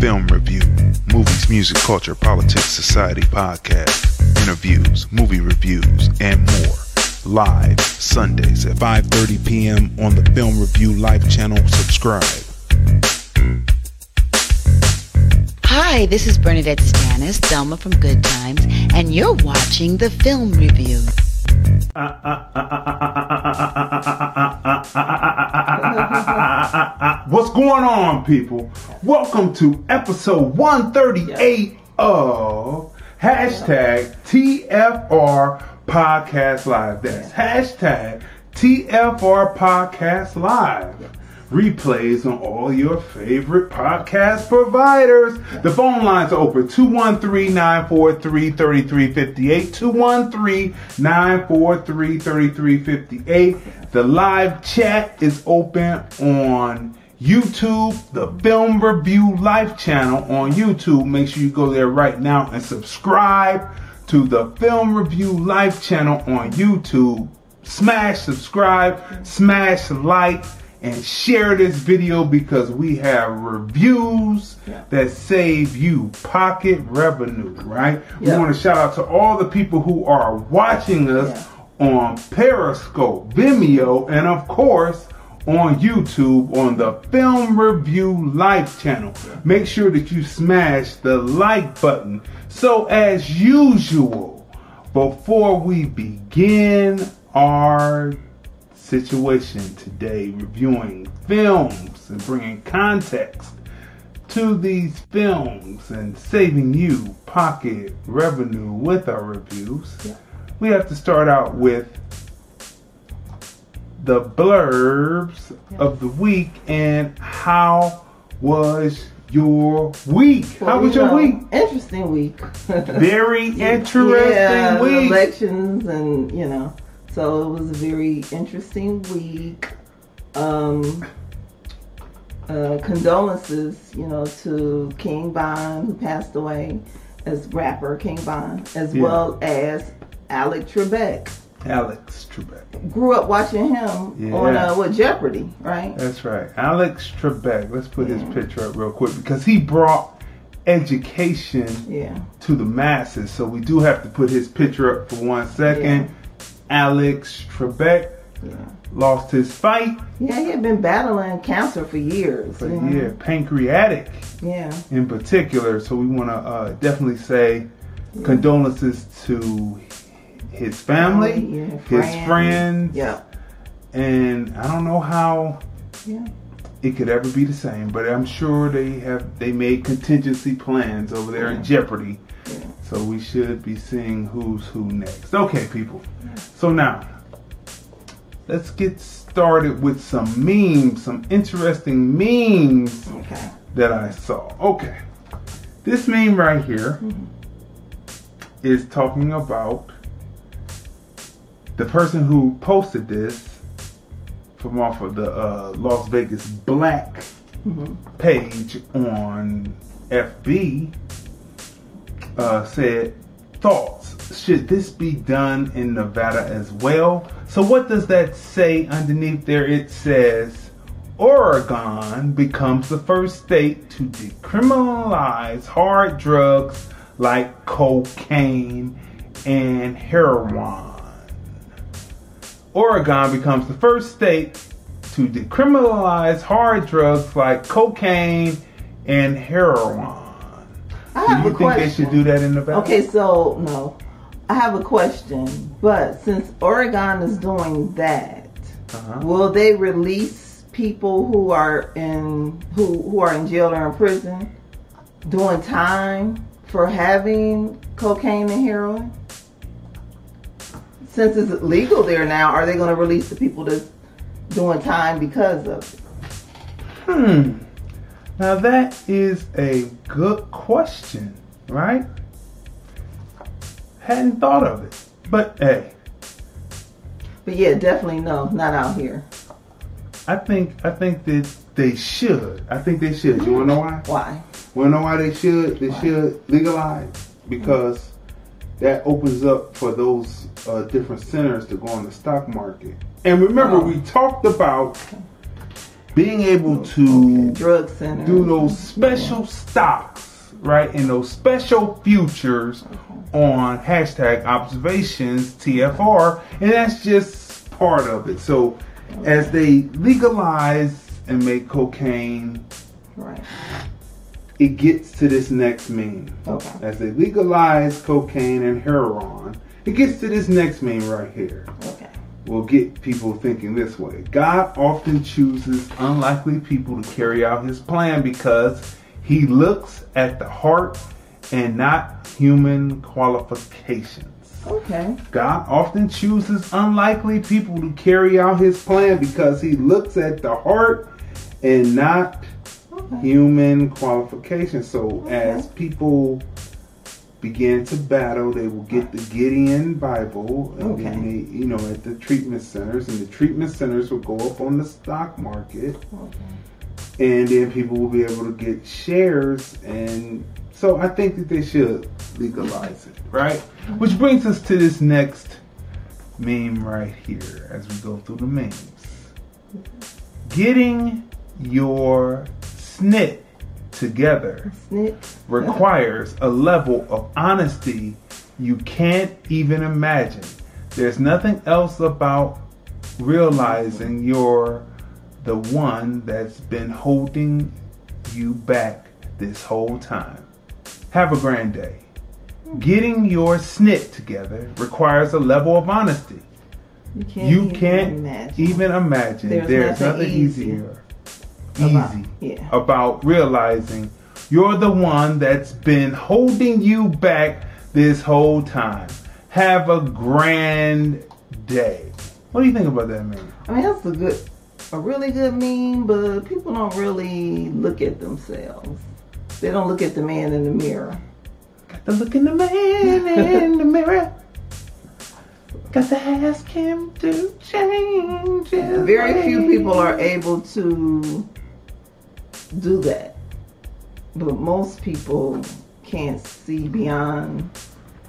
Film Review, movies, music, culture, politics, society podcast, interviews, movie reviews, and more. Live Sundays at 5:30 p.m. on the Film Review Live channel. Subscribe. Hi, this is Bernadette Stanis, Thelma from Good Times, and you're watching the Film Review. What's going on, people? Welcome to episode 138 of hashtag TFR Podcast Live. That's hashtag TFR Podcast Live. Replays on all your favorite podcast providers. The phone lines are open 213 943 3358. 213 943 3358. The live chat is open on YouTube, the Film Review Life channel on YouTube. Make sure you go there right now and subscribe to the Film Review Life channel on YouTube. Smash subscribe, smash like, and share this video because we have reviews that save you pocket revenue, right? Yeah. We want to shout out to all the people who are watching us on Periscope, Vimeo, and of course on YouTube on the Film Review Live channel. Make sure that you smash the like button. So as usual, before we begin our situation today, reviewing films and bringing context to these films and saving you pocket revenue with our reviews, we have to start out with the blurbs of the week and how was your week? how was you your know, week? Interesting week. Very interesting yeah, week. elections and you know, so it was a very interesting week. Um, uh, condolences, you know, to King Von who passed away as rapper King Von, as Yeah. well as Alec Trebek. Alex Trebek. Grew up watching him Yeah. on uh, what Jeopardy, right? That's right. Alex Trebek. Let's put his picture up real quick because he brought education Yeah. to the masses. So we do have to put his picture up for one second. Alex Trebek Yeah. lost his fight Yeah, he had been battling cancer for years. for yeah, pancreatic Yeah. in particular. So we want to uh, definitely say condolences to his family, Yeah, his friends, Yeah. and I don't know how Yeah. it could ever be the same, but I'm sure they have they made contingency plans over there in Jeopardy. So we should be seeing who's who next. Okay, people. So now let's get started with some memes, some interesting memes Okay. that I saw. Okay. This meme right here is talking about the person who posted this from off of the uh, Las Vegas Black page on FB uh, said, Thoughts. Should this be done in Nevada as well? So, what does that say underneath there? It says, Oregon becomes the first state to decriminalize hard drugs like cocaine and heroin. Oregon becomes the first state to decriminalize hard drugs like cocaine and heroin. I Do you a think question. they should do that in the Nevada? Okay, so no, I have a question. But since Oregon is doing that, Uh-huh. will they release people who are in who who are in jail or in prison doing time for having cocaine and heroin? Since it's legal there now, are they going to release the people that's doing time because of it? Hmm. Now that is a good question, right? Hadn't thought of it. But hey, But yeah, definitely no, not out here. I think I think that they should. I think they should. You wanna know why? Why? Wanna know why they should? They Why? should legalize because that opens up for those uh, different centers to go on the stock market. And remember, Oh. we talked about being able oh, to Drug center. do those special stocks, right? And those special futures uh-huh. on hashtag observations TFR, and that's just part of it. So as they legalize and make cocaine, Right. it gets to this next meme. Okay. As they legalize cocaine and heroin, it gets to this next meme right here Okay. Will get people thinking this way. God often chooses unlikely people to carry out his plan because he looks at the heart and not human qualifications. Okay. God often chooses unlikely people to carry out his plan because he looks at the heart and not Okay. human qualifications. So as people begin to battle, they will get the Gideon Bible, and then Okay. they, you know, at the treatment centers, and the treatment centers will go up on the stock market, Okay. and then people will be able to get shares. And so I think that they should legalize it, right? Mm-hmm. Which brings us to this next meme right here as we go through the memes. Mm-hmm. Getting your snit together requires a level of honesty you can't even imagine. There's nothing else about realizing you're the one that's been holding you back this whole time. Have a grand day. Getting your snit together requires a level of honesty You can't. you even can't imagine. even imagine. There's There's, nothing nothing easy about- yeah. about realizing you're the one that's been holding you back this whole time. Have a grand day. What do you think about that, man? I mean, that's a good, a really good meme, but people don't really look at themselves. They don't look at the man in the mirror. Got to look in the man in the mirror. Got to ask him to change. his Very few people are able to do that. But most people can't see beyond,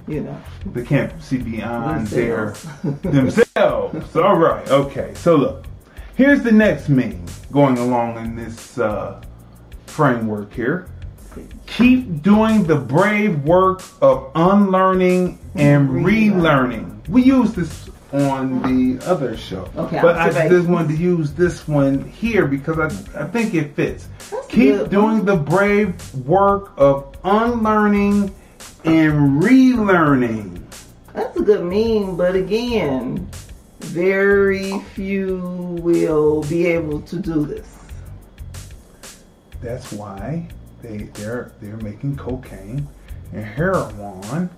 you know, They can't see beyond their themselves. All right. Okay. So look, here's the next meme going along in this uh, framework here. Keep doing the brave work of unlearning and relearning. We use this on the other show, Okay, but I just wanted to use this one here because I, I think it fits. That's Keep doing the brave work of unlearning and relearning. That's a good meme, but again, very few will be able to do this. That's why they they're they're making cocaine and heroin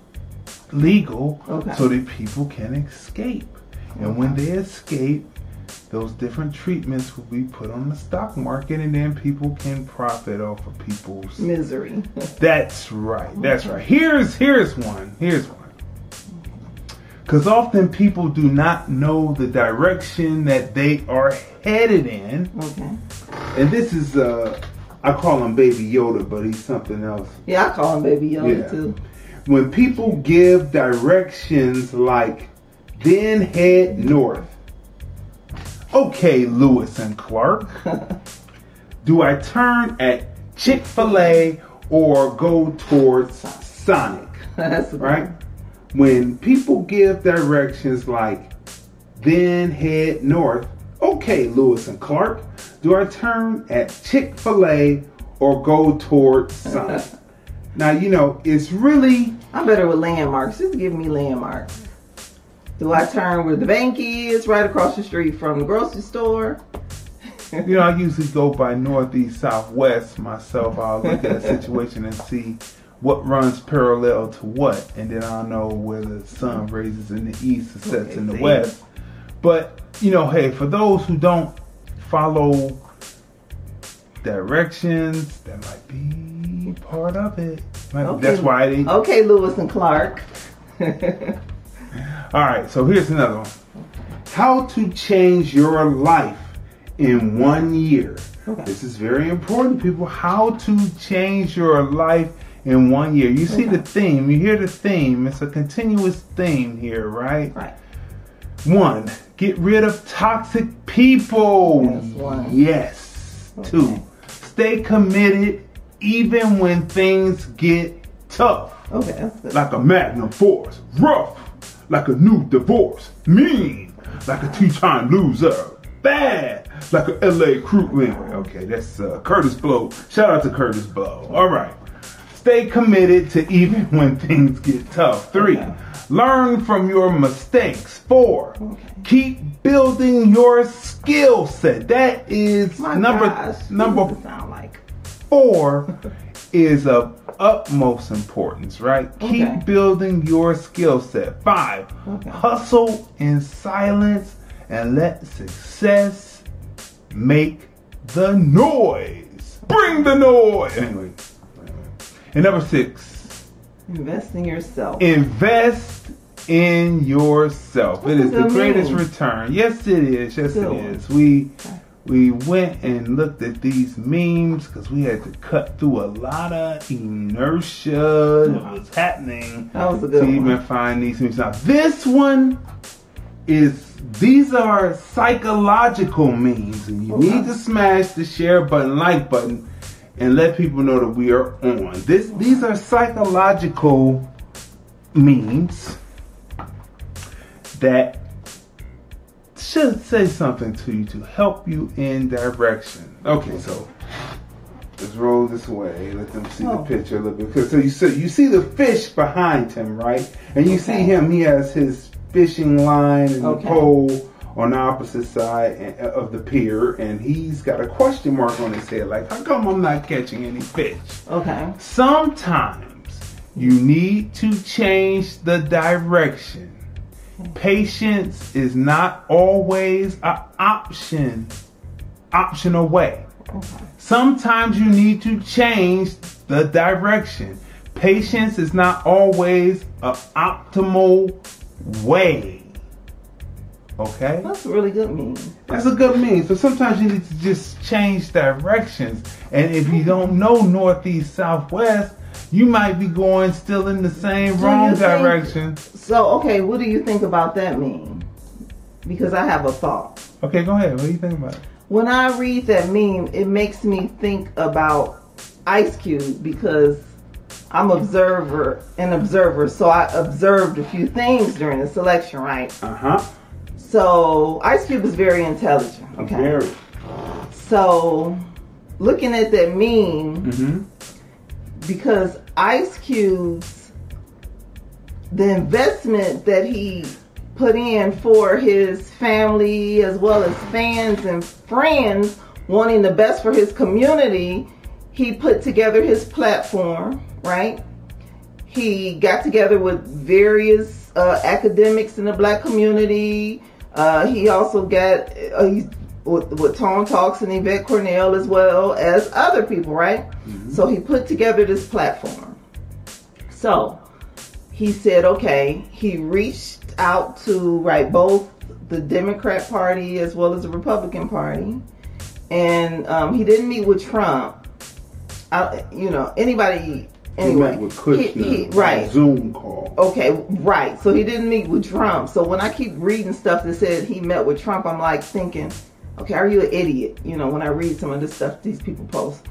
legal Okay. so that people can escape. And when they escape, those different treatments will be put on the stock market and then people can profit off of people's Misery. That's right. That's right. Here's here's one. Here's one. Cuz often people do not know the direction that they are headed in. okay. And this is uh I call him Baby Yoda, but he's something else. Yeah, I call him Baby Yoda Yeah. too. When people give directions like then head north. Okay, Lewis and Clark. Do I turn at Chick-fil-A or go towards Sonic? That's Right? When people give directions like then head north, okay, Lewis and Clark, do I turn at Chick fil A or go towards Sonic? Now, you know, it's really, I'm better with landmarks. Just give me landmarks. Do I turn where the bank is, right across the street from the grocery store? you know, I usually go by northeast, southwest myself. I'll look at a situation and see what runs parallel to what, and then I'll know where the sun raises in the east and sets in the see? west. But, you know, hey, for those who don't follow directions that might be part of it. Might- Okay. That's why they. Okay, Lewis and Clark. All right, so here's another one. How to change your life in one year. Okay. This is very important, people. How to change your life in one year. You see the theme, you hear the theme. It's a continuous theme here, right? right. One, get rid of toxic people. That's one. Yes. Two, stay committed even when things get tough. Okay. Like a magnum force, rough, like a new divorce, mean, like a two-time loser, bad, like a LA crew member. Okay, that's uh, Kurtis Blow. Shout out to Kurtis Blow. All right. Stay committed to even when things get tough. Three, Okay. learn from your mistakes. Four, keep building your skill set. That is My number gosh, number what does it sound like? Four is of utmost importance, right? Okay. Keep building your skill set. Five, Okay. hustle in silence and let success make the noise. Bring the noise. Anyway, and number six, Invest in yourself. invest in yourself. What it is the greatest mean? return. Yes, it is. Yes, Good it is. We we went and looked at these memes because we had to cut through a lot of inertia that was happening That was to good even find these memes. Now, this one is these are psychological memes, and you Okay. need to smash the share button, like button, and let people know that we are on. This these are psychological memes that should say something to you to help you in direction. Okay, so let's roll this way. Let them see Oh. the picture a little bit. Cause so you see you see the fish behind him, right? And you see him. He has his fishing line and Okay. the pole on the opposite side eh, eh, of the pier, and he's got a question mark on his head, like, "How come I'm not catching any fish?" Okay. Sometimes you need to change the direction. Patience is not always an option, optional way. Okay. Sometimes you need to change the direction. Patience is not always an optimal way. Okay? That's a really good meme. That's a good mean. So sometimes you need to just change directions. And if you don't know northeast, southwest, you might be going still in the same Do wrong you think- direction. So, okay, what do you think about that meme? Because I have a thought. Okay, go ahead. What do you think about it? When I read that meme, it makes me think about Ice Cube because I'm observer an observer, so I observed a few things during the selection, right? Uh huh. So Ice Cube is very intelligent. Okay. Very. So looking at that meme, Mm-hmm. Because Ice Cube's the investment that he put in for his family as well as fans and friends wanting the best for his community, he put together his platform, right? He got together with various uh, academics in the black community. Uh, he also got uh, he's with, with Tone Talks and Yvette Carnell as well as other people, right? So he put together this platform. So he said, okay, he reached out to right both the Democrat Party as well as the Republican Party, and um, he didn't meet with Trump. I, you know, anybody He anyway. met with Kushner. he- he- right. Zoom call. Okay, right. So he didn't meet with Trump. So when I keep reading stuff that said he met with Trump, I'm like thinking, okay, are you an idiot? You know, when I read some of this stuff these people post.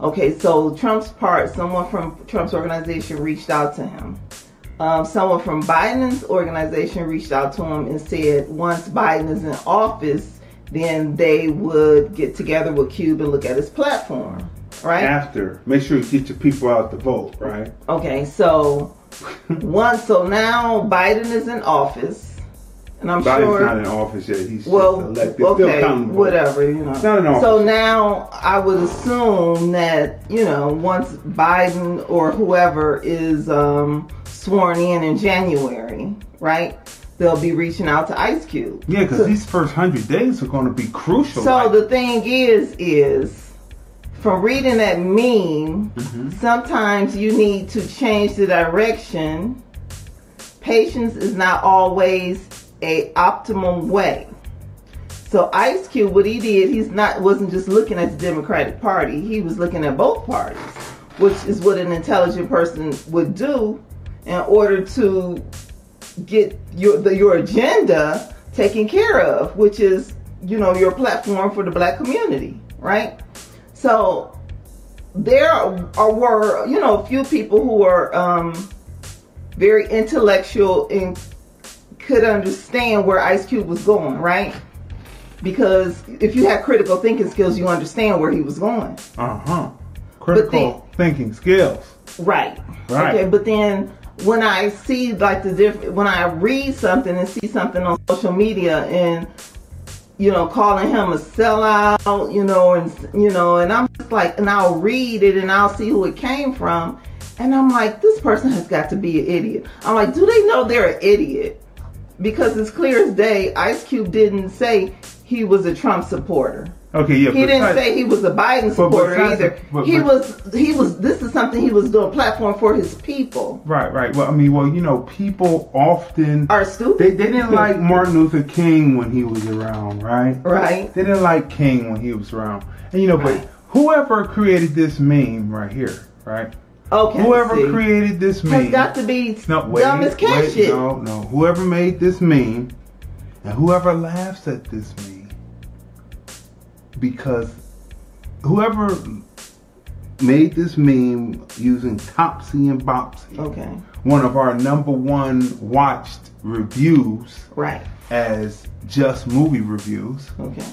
Okay, so Trump's part, someone from Trump's organization reached out to him. Um, someone from Biden's organization reached out to him and said once Biden is in office, then they would get together with Cube and look at his platform. Right? After, make sure you get your people out to vote, right? Okay, so once so now Biden is in office, and I'm Biden's sure. not in office yet. He's well, elected. Okay, whatever you know. Not in office. So now I would assume that you know once Biden or whoever is um, sworn in in January, right? They'll be reaching out to Ice Cube. Yeah, because So- these first hundred days are going to be crucial. So like- the thing is, is from reading that meme, sometimes you need to change the direction. Patience is not always a optimum way. So Ice Cube, what he did, he's not wasn't just looking at the Democratic Party. He was looking at both parties, which is what an intelligent person would do in order to get your the, your agenda taken care of, which is you know your platform for the black community, right? So there are, were you know a few people who were um, very intellectual and could understand where Ice Cube was going, right? Because if you have critical thinking skills, you understand where he was going. Uh huh. Critical thinking skills. Right. Right. Okay, but then when I see like the diff, when I read something and see something on social media and you know calling him a sellout, you know, and you know, and I'm just like, and I'll read it and I'll see who it came from, and I'm like, this person has got to be an idiot. I'm like, do they know they're an idiot? Because it's clear as day, Ice Cube didn't say he was a Trump supporter. Okay, yeah. He didn't besides- say he was a Biden supporter besides- either. but- he was he was this is something he was doing platform for his people. Right, right. Well, I mean, well, you know, people often Are stupid. they, they didn't like Martin Luther King when he was around, right? Right. They didn't like King when he was around, and you know, Right. but whoever created this meme right here, right? Okay. Whoever see. created this meme has got to be No, wait, dumb as cat wait, shit. no, no. Whoever made this meme, and whoever laughs at this meme, because whoever made this meme using Topsy and Bopsy, Okay. one of our number one watched reviews Right. as just movie reviews, Okay.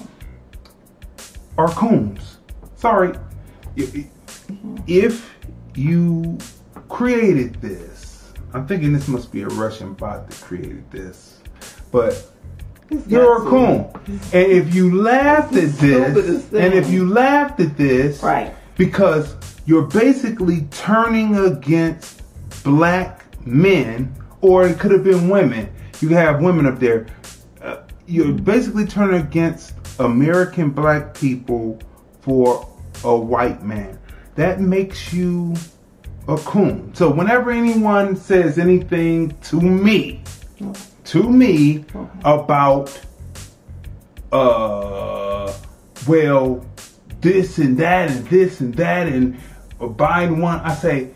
are coons. Sorry. Mm-hmm. If you created this, I'm thinking this must be a Russian bot that created this, but It's you're a coon. And if you laughed at this, and if you laughed at this, Right. because you're basically turning against black men, or it could have been women. You have women up there. Uh, you're basically turning against American black people for a white man. That makes you a coon. So whenever anyone says anything to me, to me about uh well this and that and this and that and Biden one I say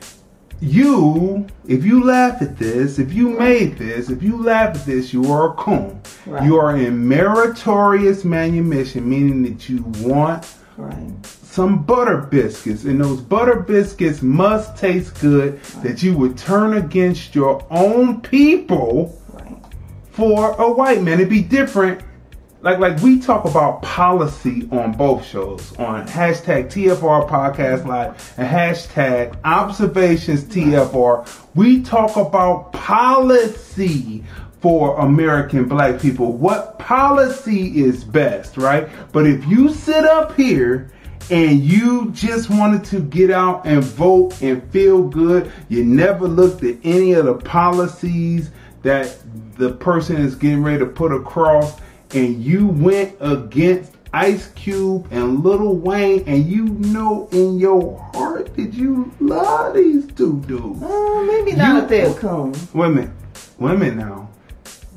you if you laugh at this if you made this if you laugh at this you are a coon Right. you are in meritorious manumission meaning that you want Right. Some butter biscuits, and those butter biscuits must taste good. That you would turn against your own people Right. for a white man. It'd be different. Like like we talk about policy on both shows on hashtag TFR Podcast Live and hashtag Observations TFR. We talk about policy for American black people. What policy is best, right? But if you sit up here and you just wanted to get out and vote and feel good, you never looked at any of the policies that the person is getting ready to put across, and you went against Ice Cube and Lil Wayne, and you know in your heart that you love these two dudes. Uh, maybe not You- if they're a. Women, women now,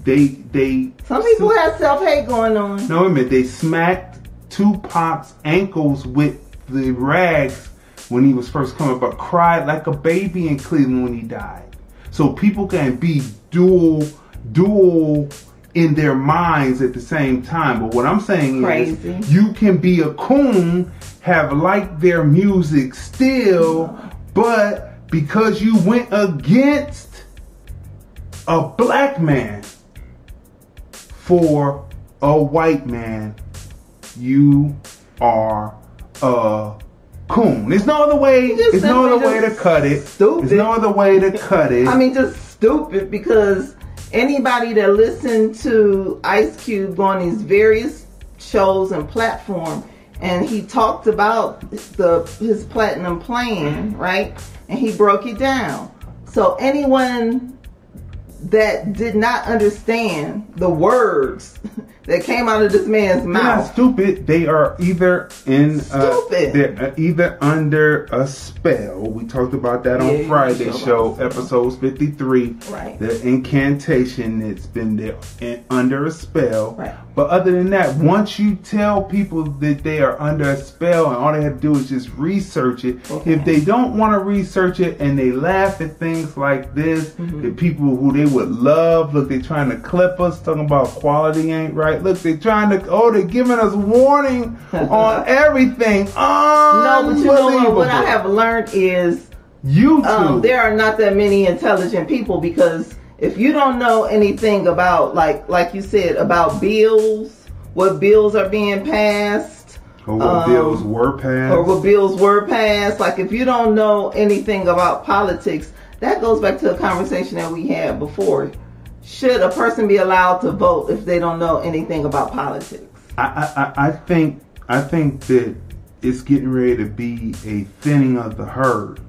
they they Some people have self hate going on. no, a. They smacked Tupac's ankles with the rags when he was first coming, but cried like a baby in Cleveland when he died. So people can be dual, dual in their minds at the same time. But what I'm saying Crazy. is, you can be a coon, have liked their music still, but because you went against a black man for a white man, you are a coon. There's no other way. There's no other way to cut it. stupid. There's no other way to cut it. I mean, just stupid because anybody that listened to Ice Cube on these various shows and platform, and he talked about the his platinum plan, mm-hmm. right? And he broke it down. So anyone that did not understand the words that came out of this man's They're not mouth. stupid. They are either in uh, Stupid. they're uh, either under a spell. We talked about that on Yeah, you Friday show, episodes fifty three. Right. The incantation It's been there under a spell. Right. But other than that, once you tell people that they are under a spell and all they have to do is just research it, Okay. if they don't want to research it and they laugh at things like this, Mm-hmm. the people who they would love, look, they're trying to clip us, talking about quality ain't right. Look, they're trying to, oh, they're giving us warning on everything. No, but you know what? What I have learned is YouTube. um, there are not that many intelligent people because if you don't know anything about like like you said about bills, what bills are being passed, or what um, bills were passed. or what bills were passed, like if you don't know anything about politics, that goes back to a conversation that we had before. Should a person be allowed to vote if they don't know anything about politics? I, I, I- I think I think that it's getting ready to be a thinning of the herd,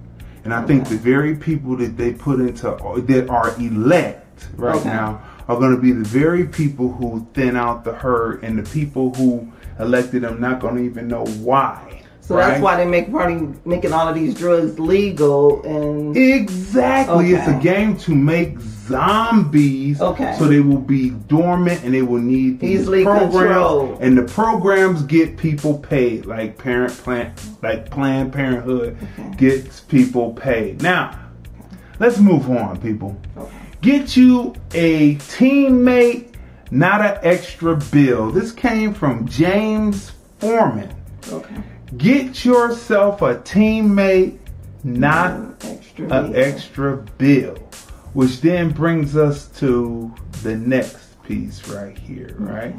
and I think Okay. the very people that they put into that are elect right Okay. now are going to be the very people who thin out the herd, and the people who elected them not going to even know why. So right? that's why they make party making all of these drugs legal and Exactly. It's a game to make zombies Okay. so they will be dormant and they will need these Easily programs controlled. and the programs get people paid like parent plant like Planned Parenthood gets people paid. Now, let's move on people. Get you a teammate, not an extra bill. This came from James Foreman. okay. Get yourself a teammate, not extra an bill. extra bill. Which then brings us to the next piece right here, right?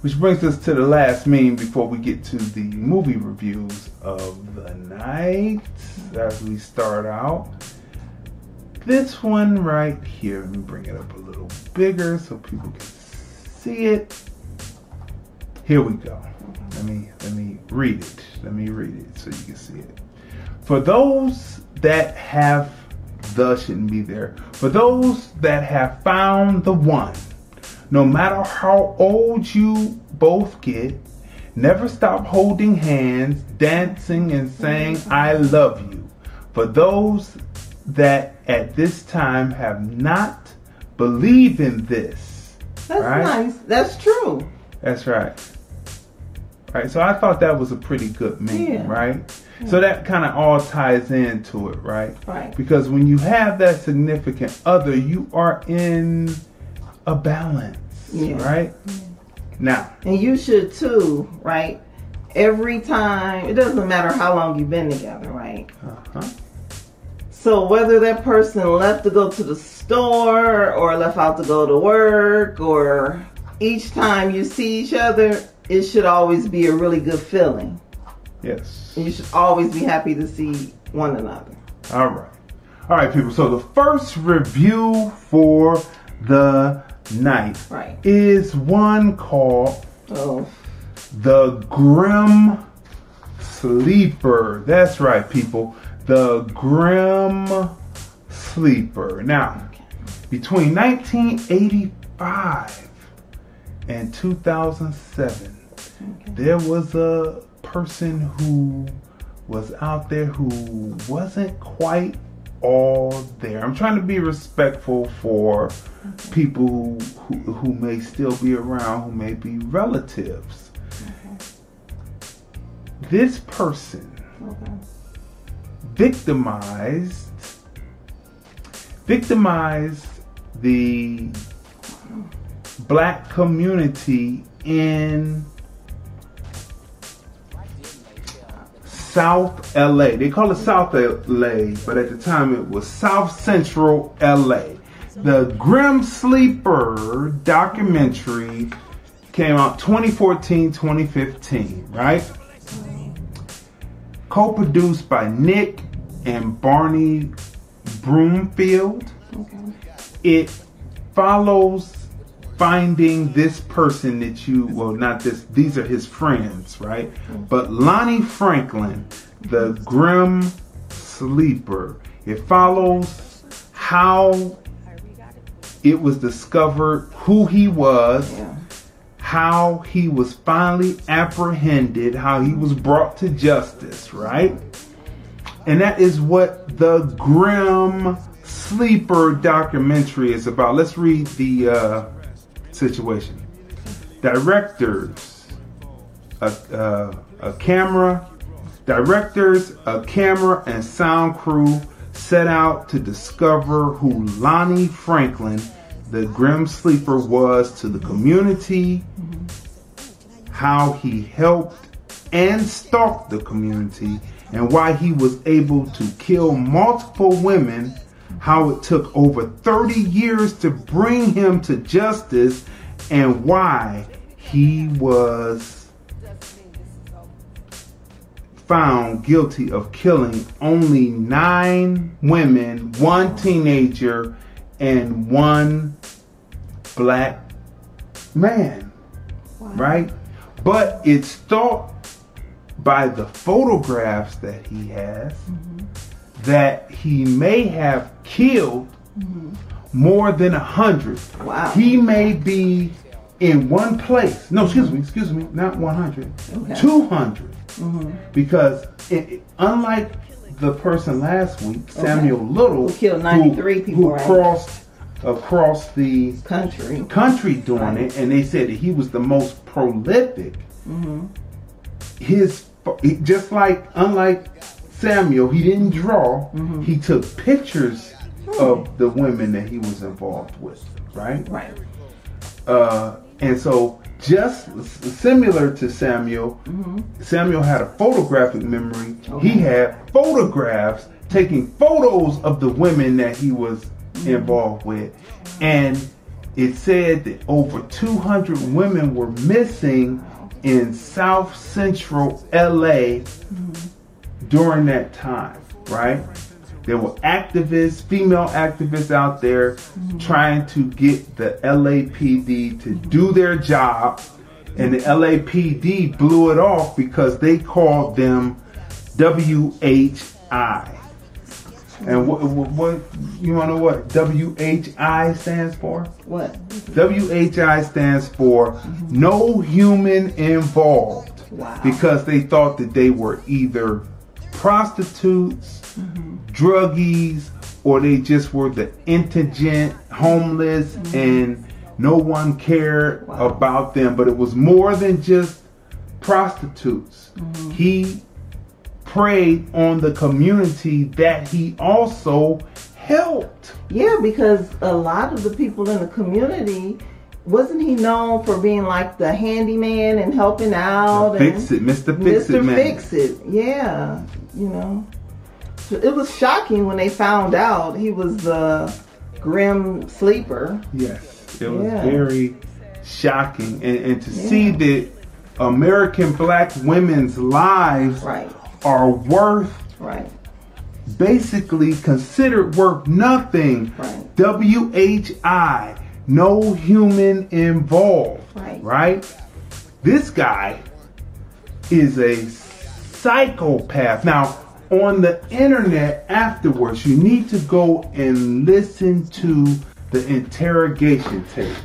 Which brings us to the last meme before we get to the movie reviews of the night as we start out. This one right here, let me bring it up a little bigger so people can see it. Here we go. Let me let me read it. Let me read it so you can see it. For those that have the shouldn't be there. For those that have found the one, no matter how old you both get, never stop holding hands, dancing and saying I love you. For those that at this time have not believed in this. That's right? nice. That's true. That's right. Right. So I thought that was a pretty good meme, Yeah. right? So that kind of all ties into it, right? Right. Because when you have that significant other, you are in a balance, Yeah. right? Now, And you should too, right? Every time, it doesn't matter how long you've been together, right? uh-huh. So whether that person left to go to the store or left out to go to work or each time you see each other, it should always be a really good feeling. Yes. And you should always be happy to see one another. All right. All right, people. So the first review for the night Right. is one called Oh, The Grim Sleeper. That's right, people. The Grim Sleeper. Now, between 1985 and 2007, there was a person who was out there who wasn't quite all there. I'm trying to be respectful for people who, who, may still be around, who may be relatives. This person okay. victimized victimized the black community in South LA. They call it South LA, but at the time it was South Central LA. The Grim Sleeper documentary came out 2014 2015, right? Co produced by Nick and Barney Broomfield. It follows finding this person that you well not this these are his friends right but lonnie franklin the grim sleeper it follows how it was discovered who he was, Yeah. how he was finally apprehended, how he was brought to justice, right? And that is what the Grim Sleeper documentary is about. Let's read the uh, situation. Directors, a, uh, a camera, directors, a camera, and sound crew set out to discover who Lonnie Franklin, the Grim Sleeper, was to the community, how he helped and stalked the community, and why he was able to kill multiple women, how it took over 30 years to bring him to justice, and why he was found guilty of killing only nine women, one teenager, and one black man. Right? But it's thought by the photographs that he has mm-hmm. That he may have killed more than a hundred. Wow. He may be in one place. No, excuse me, excuse me, not 100. Okay. 200. Because it, it- unlike the person last week, Samuel Little, Who killed 93 people, who right? crossed across the Country. country doing Right. it, and they said that he was the most prolific. Mm-hmm. His just like unlike Samuel, he didn't draw. Mm-hmm. He took pictures of the women that he was involved with. Right. Right. Uh, and so just similar to Samuel, Samuel had a photographic memory. He had photographs taking photos of the women that he was involved with, and it said that over 200 women were missing in South Central LA during that time, right? There were activists, female activists out there mm-hmm. trying to get the LAPD to do their job, and the LAPD blew it off because they called them WHI. And what, what, what you want to know what WHI stands for? What? WHI stands for mm-hmm. no human involved. Wow. Because they thought that they were either prostitutes, mm-hmm. druggies, or they just were the indigent, homeless, mm-hmm. and no one cared Wow. about them. But it was more than just prostitutes. Mm-hmm. He preyed on the community that he also helped. Yeah, because a lot of the people in the community wasn't he known for being like the handyman and helping out and Fix it, Mr. Fix Mr. It Man. Fix It. Yeah, you know. So it was shocking when they found out he was the grim sleeper. Yes, it was Yeah. very shocking, and, and to Yeah. see that American black women's lives Right, are worth right, basically considered worth nothing. Right. WHI, no human involved. Right. Right? This guy is a psychopath. Now, on the internet afterwards, you need to go and listen to the interrogation tape.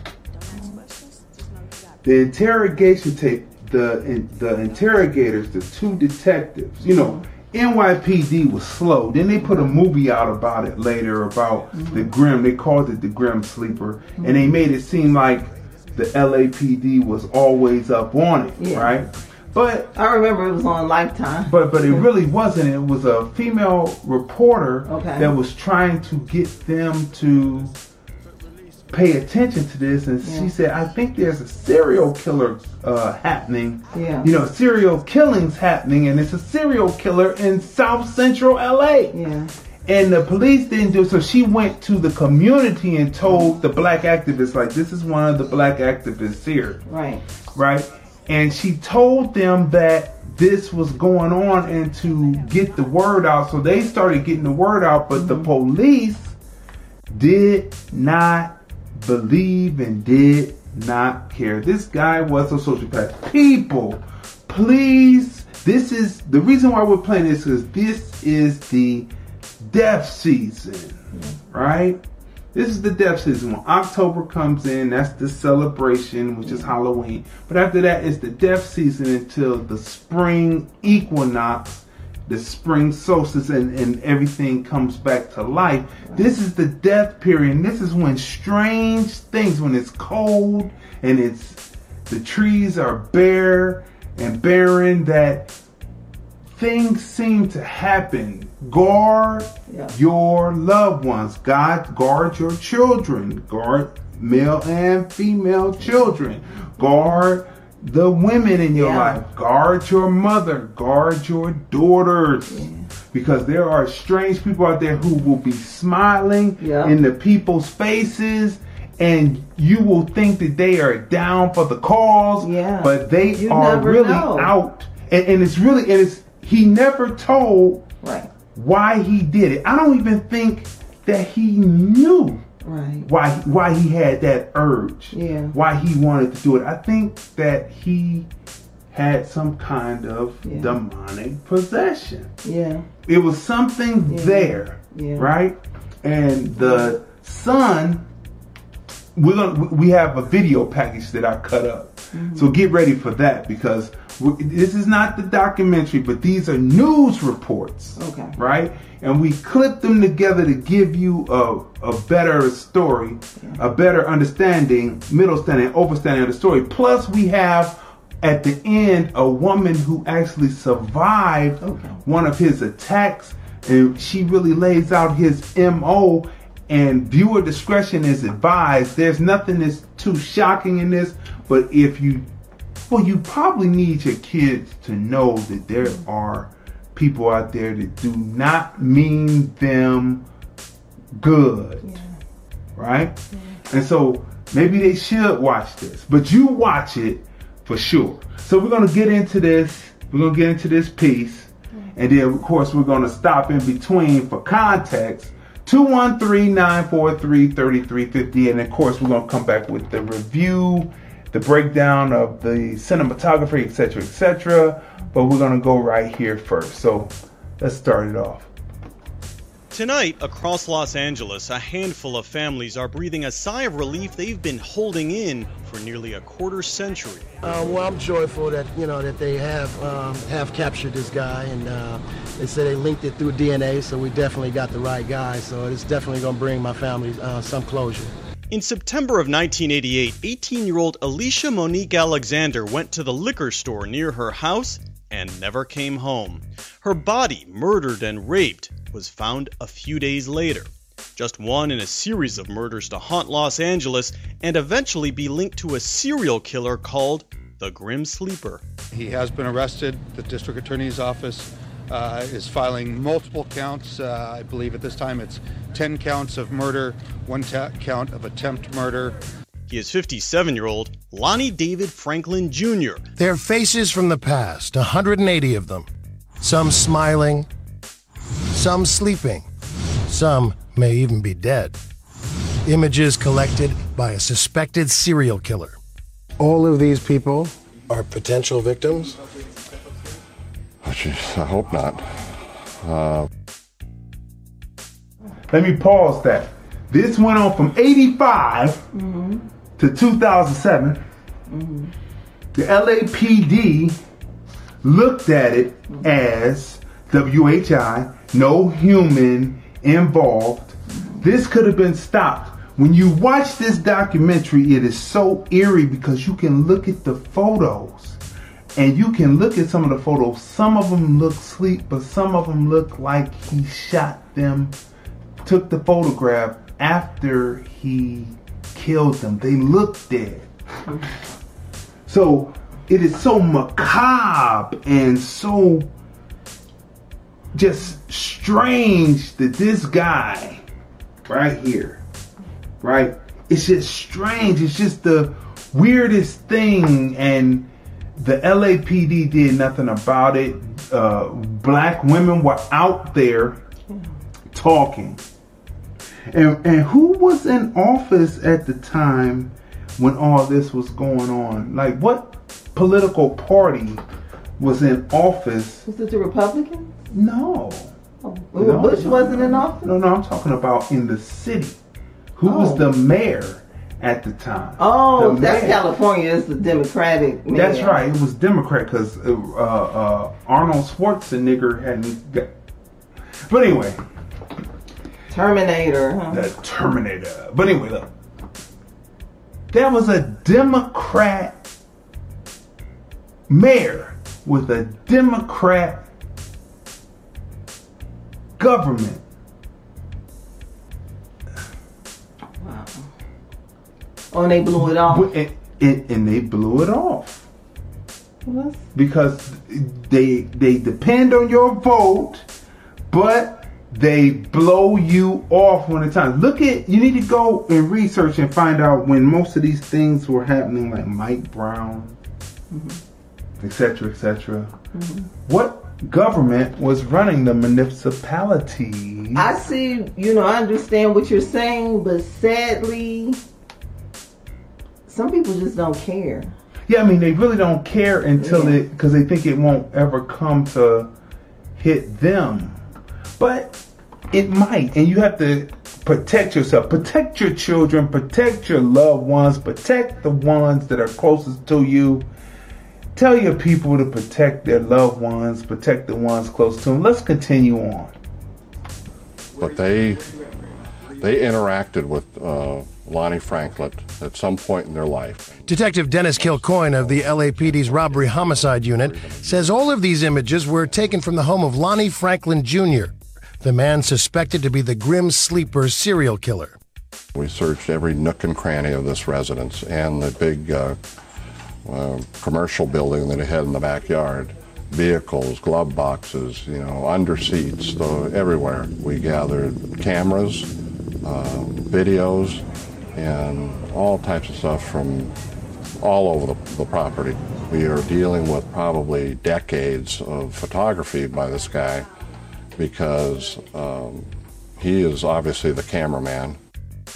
The interrogation tape, the the interrogators, the two detectives, you know, NYPD was slow. Then they put a movie out about it later about mm-hmm. the Grim. They called it the Grim Sleeper, and they mm-hmm. made it seem like the LAPD was always up on it, Yeah. right? But I remember it was on Lifetime. but but it really wasn't. It was a female reporter Okay. that was trying to get them to pay attention to this, and Yeah. she said, "I think there's a serial killer uh, happening. Yeah. You know, serial killings happening, and it's a serial killer in South Central LA." yeah, And the police didn't do so. She went to the community and told the black activists, like, "This is one of the black activists here." right, right? And she told them that this was going on and to get the word out. So they started getting the word out, but the mm-hmm. police did not believe and did not care. This guy was a sociopath. People, please, this is the reason why we're playing this is this is the death season, right? This is the death season. When October comes in, that's the celebration, which is Halloween. But after that, it's the death season until the spring equinox, the spring solstice, and, and everything comes back to life. This is the death period. And this is when strange things, when it's cold and it's the trees are bare and barren, that things seem to happen. Guard Yeah. your loved ones. God guard your children. Guard male and female children. Guard the women in your Yeah. life. Guard your mother. Guard your daughters. Because there are strange people out there who will be smiling Yeah. in the people's faces. And you will think that they are down for the cause, Yeah. but they You are really know. out. And, and it's really, and it's, he never told. Why he did it. I don't even think that he knew Right. why why he had that urge. Yeah. Why he wanted to do it. I think that he had some kind of Yeah. demonic possession. Yeah. It was something Yeah. there, Yeah. right? And the son, we're gonna we have a video package that I cut up, Mm-hmm. so get ready for that because this is not the documentary, but these are news reports Okay. right? And we clip them together to give you a, a better story, a better understanding, middle standing, overstanding of the story. Plus, we have at the end a woman who actually survived Okay. one of his attacks, and she really lays out his MO. And viewer discretion is advised. There's nothing that's too shocking in this, but if you well, you probably need your kids to know that there are people out there that do not mean them good. Right? And so maybe they should watch this, but you watch it for sure. So we're going to get into this. We're going to get into this piece. And then, of course, we're going to stop in between for context. 213-943-3350. And of course, we're going to come back with the review, the breakdown of the cinematography, etc., etc. But we're going to go right here first. So let's start it off. Tonight, across Los Angeles, a handful of families are breathing a sigh of relief they've been holding in for nearly a quarter century. Uh, well, I'm joyful that you know that they have um, have captured this guy, and uh, they say they linked it through DNA, so we definitely got the right guy. So it's definitely going to bring my family uh, some closure. In September of 1988, 18 year old Alicia Monique Alexander went to the liquor store near her house and never came home. Her body, murdered and raped, was found a few days later. Just one in a series of murders to haunt Los Angeles and eventually be linked to a serial killer called the Grim Sleeper. He has been arrested. The district attorney's office uh, is filing multiple counts. Uh, I believe at this time it's 10 counts of murder, one ta- count of attempt murder. He is 57 year old Lonnie David Franklin Jr. They're faces from the past, 180 of them. Some smiling, some sleeping, some may even be dead. Images collected by a suspected serial killer. All of these people are potential victims. Jeez, I hope not. Uh, Let me pause that. This went on from 85 mm-hmm. to 2007. Mm-hmm. The LAPD looked at it mm-hmm. as WHI, no human involved. This could have been stopped. When you watch this documentary, it is so eerie because you can look at the photos and you can look at some of the photos. Some of them look sleep, but some of them look like he shot them, took the photograph after he killed them. They look dead. So it is so macabre and so just strange that this guy right here, right? It's just strange. It's just the weirdest thing. And the LAPD did nothing about it. Uh, black women were out there talking. And, and who was in office at the time when all this was going on? Like, what political party was in office? Was it the Republicans? No. Oh, No, Bush no, wasn't in office? No, no, I'm talking about in the city. who was Oh. the mayor at the time. Oh, The that's mayor. California. Is the Democratic. mayor. That's right. It was Democrat because uh, uh, Arnold Schwarzenegger hadn't got. But anyway, Terminator. Huh? the Terminator. But anyway, look, there was a Democrat mayor with a Democrat government. And they blew it off. And, and, and they blew it off that's- because they they depend on your vote, but they blow you off when it's time. Look at you need to go and research and find out when most of these things were happening, like Mike Brown, mm-hmm. etc., etc. Mm-hmm. What government was running the municipality? I see. You know, I understand what you're saying, but sadly, some people just don't care. Yeah, I mean they really don't care until Yeah. it because they think it won't ever come to hit them, but it might, and you have to protect yourself, protect your children, protect your loved ones, protect the ones that are closest to you. Tell your people to protect their loved ones, protect the ones close to them. Let's continue on. But they they interacted with uh, Lonnie Franklin at some point in their life. Detective Dennis Kilcoyne of the LAPD's Robbery Homicide Unit says all of these images were taken from the home of Lonnie Franklin Jr., the man suspected to be the Grim Sleeper serial killer. We searched every nook and cranny of this residence and the big uh, uh, commercial building that it had in the backyard. Vehicles, glove boxes, you know, under seats, everywhere. We gathered cameras, uh, videos, and all types of stuff from all over the, the property. We are dealing with probably decades of photography by this guy because um, he is obviously the cameraman.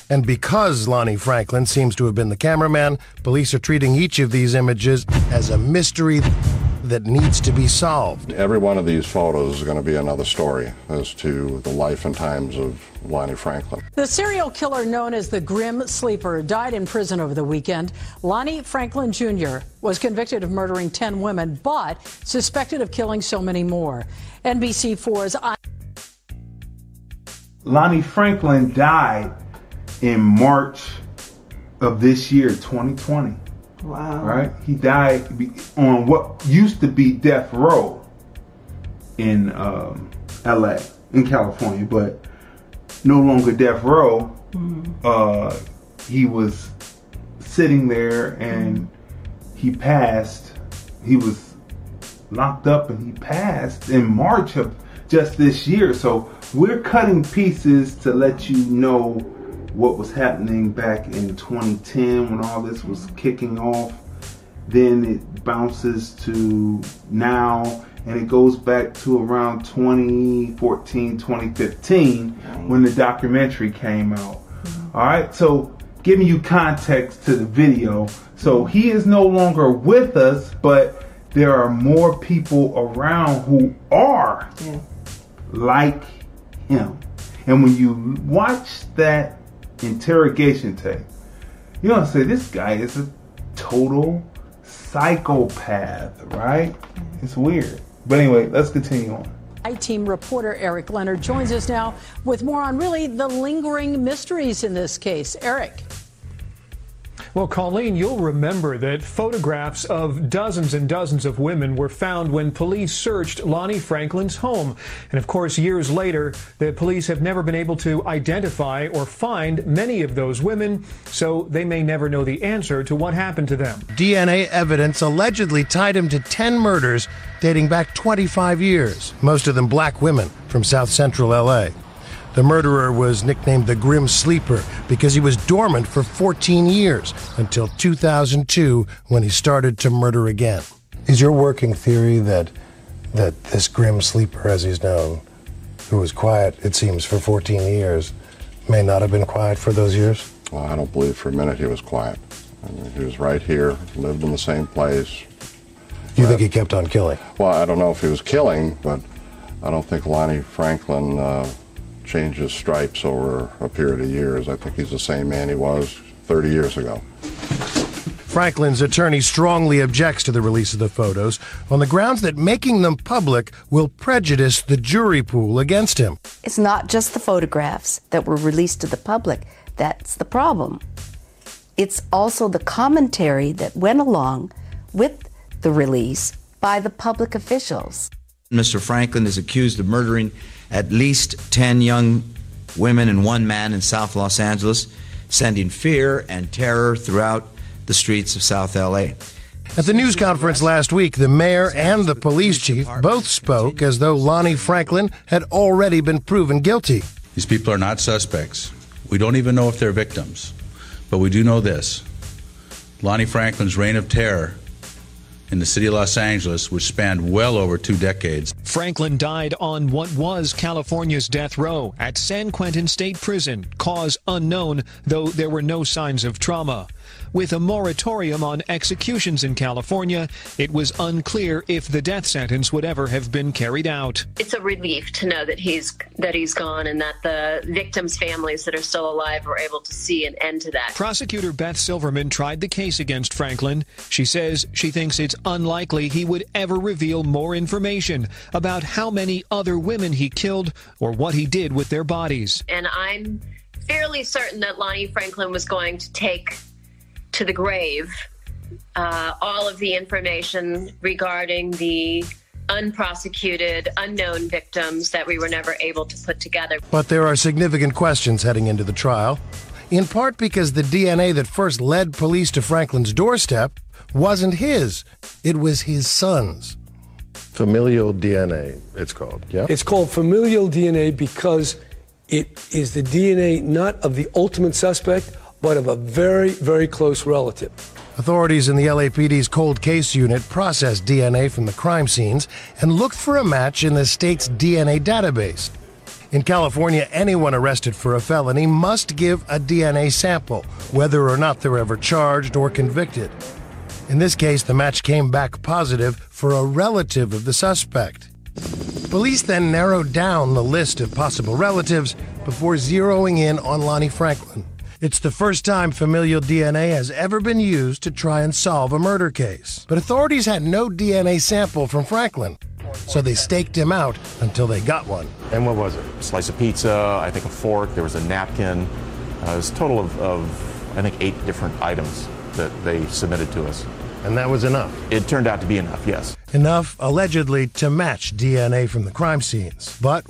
And because Lonnie Franklin seems to have been the cameraman, police are treating each of these images as a mystery that needs to be solved. Every one of these photos is going to be another story as to the life and times of Lonnie Franklin. The serial killer known as the Grim Sleeper died in prison over the weekend. Lonnie Franklin Jr. was convicted of murdering 10 women, but suspected of killing so many more. NBC4's I- Lonnie Franklin died in March of this year, 2020. Wow. Right? He died on what used to be death row in um, LA, in California, but no longer death row. Uh, he was sitting there and he passed. He was locked up and he passed in March of just this year. So we're cutting pieces to let you know what was happening back in 2010 when all this was kicking off. Then it bounces to now and it goes back to around 2014, 2015 when the documentary came out. Mm-hmm. All right, so giving you context to the video. So he is no longer with us, but there are more people around who are Yeah. like him. And when you watch that interrogation tape, you're gonna say this guy is a total psychopath, right? It's weird. But anyway, let's continue on. I team reporter Eric Leonard joins us now with more on really the lingering mysteries in this case. Eric. Well, Colleen, you'll remember that photographs of dozens and dozens of women were found when police searched Lonnie Franklin's home. And of course, years later, the police have never been able to identify or find many of those women, so they may never know the answer to what happened to them. DNA evidence allegedly tied him to 10 murders dating back 25 years, most of them black women from South Central LA. The murderer was nicknamed the Grim Sleeper because he was dormant for 14 years until 2002 when he started to murder again. Is your working theory that that this Grim Sleeper, as he's known, who was quiet, it seems, for 14 years, may not have been quiet for those years? Well, I don't believe for a minute he was quiet. I mean, he was right here, lived in the same place. You think he kept on killing? Well, I don't know if he was killing, but I don't think Lonnie Franklin uh, change his stripes over a period of years. I think he's the same man he was 30 years ago. Franklin's attorney strongly objects to the release of the photos on the grounds that making them public will prejudice the jury pool against him. It's not just the photographs that were released to the public that's the problem. It's also the commentary that went along with the release by the public officials. Mr. Franklin is accused of murdering at least 10 young women and one man in South Los Angeles, sending fear and terror throughout the streets of South LA. At the news conference last week, the mayor and the police chief both spoke as though Lonnie Franklin had already been proven guilty. These people are not suspects. We don't even know if they're victims. But we do know this Lonnie Franklin's reign of terror in the city of Los Angeles, which spanned well over two decades. Franklin died on what was California's death row at San Quentin State Prison, cause unknown, though there were no signs of trauma. With a moratorium on executions in California, it was unclear if the death sentence would ever have been carried out. It's a relief to know that he's that he's gone and that the victims' families that are still alive were able to see an end to that. Prosecutor Beth Silverman tried the case against Franklin. She says she thinks it's unlikely he would ever reveal more information about how many other women he killed or what he did with their bodies. And I'm fairly certain that Lonnie Franklin was going to take to the grave uh, all of the information regarding the unprosecuted, unknown victims that we were never able to put together. But there are significant questions heading into the trial, in part because the DNA that first led police to Franklin's doorstep wasn't his, it was his son's. Familial DNA, it's called, yeah? It's called familial DNA because it is the DNA not of the ultimate suspect, but of a very, very close relative. Authorities in the LAPD's cold case unit processed DNA from the crime scenes and looked for a match in the state's DNA database. In California, anyone arrested for a felony must give a DNA sample, whether or not they're ever charged or convicted. In this case, the match came back positive for a relative of the suspect. Police then narrowed down the list of possible relatives before zeroing in on Lonnie Franklin. It's the first time familial DNA has ever been used to try and solve a murder case. But authorities had no DNA sample from Franklin, so they staked him out until they got one. And what was it? A slice of pizza, I think a fork, there was a napkin. Uh, it was a total of, of, I think, eight different items that they submitted to us. And that was enough? It turned out to be enough, yes. Enough, allegedly, to match DNA from the crime scenes. But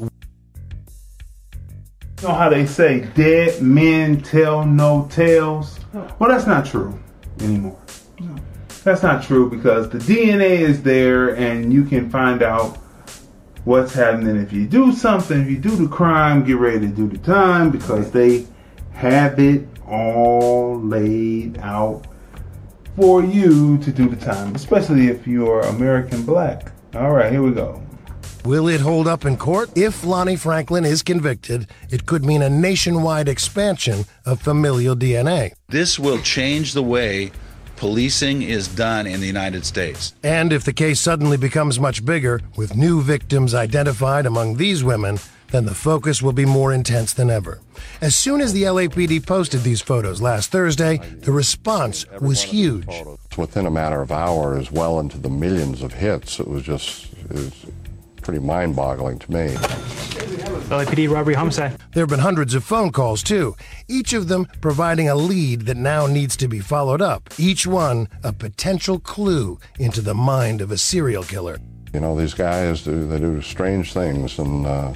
you know how they say dead men tell no tales? Well, that's not true anymore. No. That's not true because the DNA is there and you can find out what's happening. If you do something, if you do the crime, get ready to do the time because they have it all laid out for you to do the time, especially if you're American black. All right, here we go. Will it hold up in court? If Lonnie Franklin is convicted, it could mean a nationwide expansion of familial DNA. This will change the way policing is done in the United States. And if the case suddenly becomes much bigger, with new victims identified among these women, then the focus will be more intense than ever. As soon as the LAPD posted these photos last Thursday, the response was huge. Within a matter of hours, well into the millions of hits, it was just it was pretty mind boggling to me. LAPD robbery homicide. There have been hundreds of phone calls, too, each of them providing a lead that now needs to be followed up, each one a potential clue into the mind of a serial killer. You know, these guys do, they do strange things, and uh,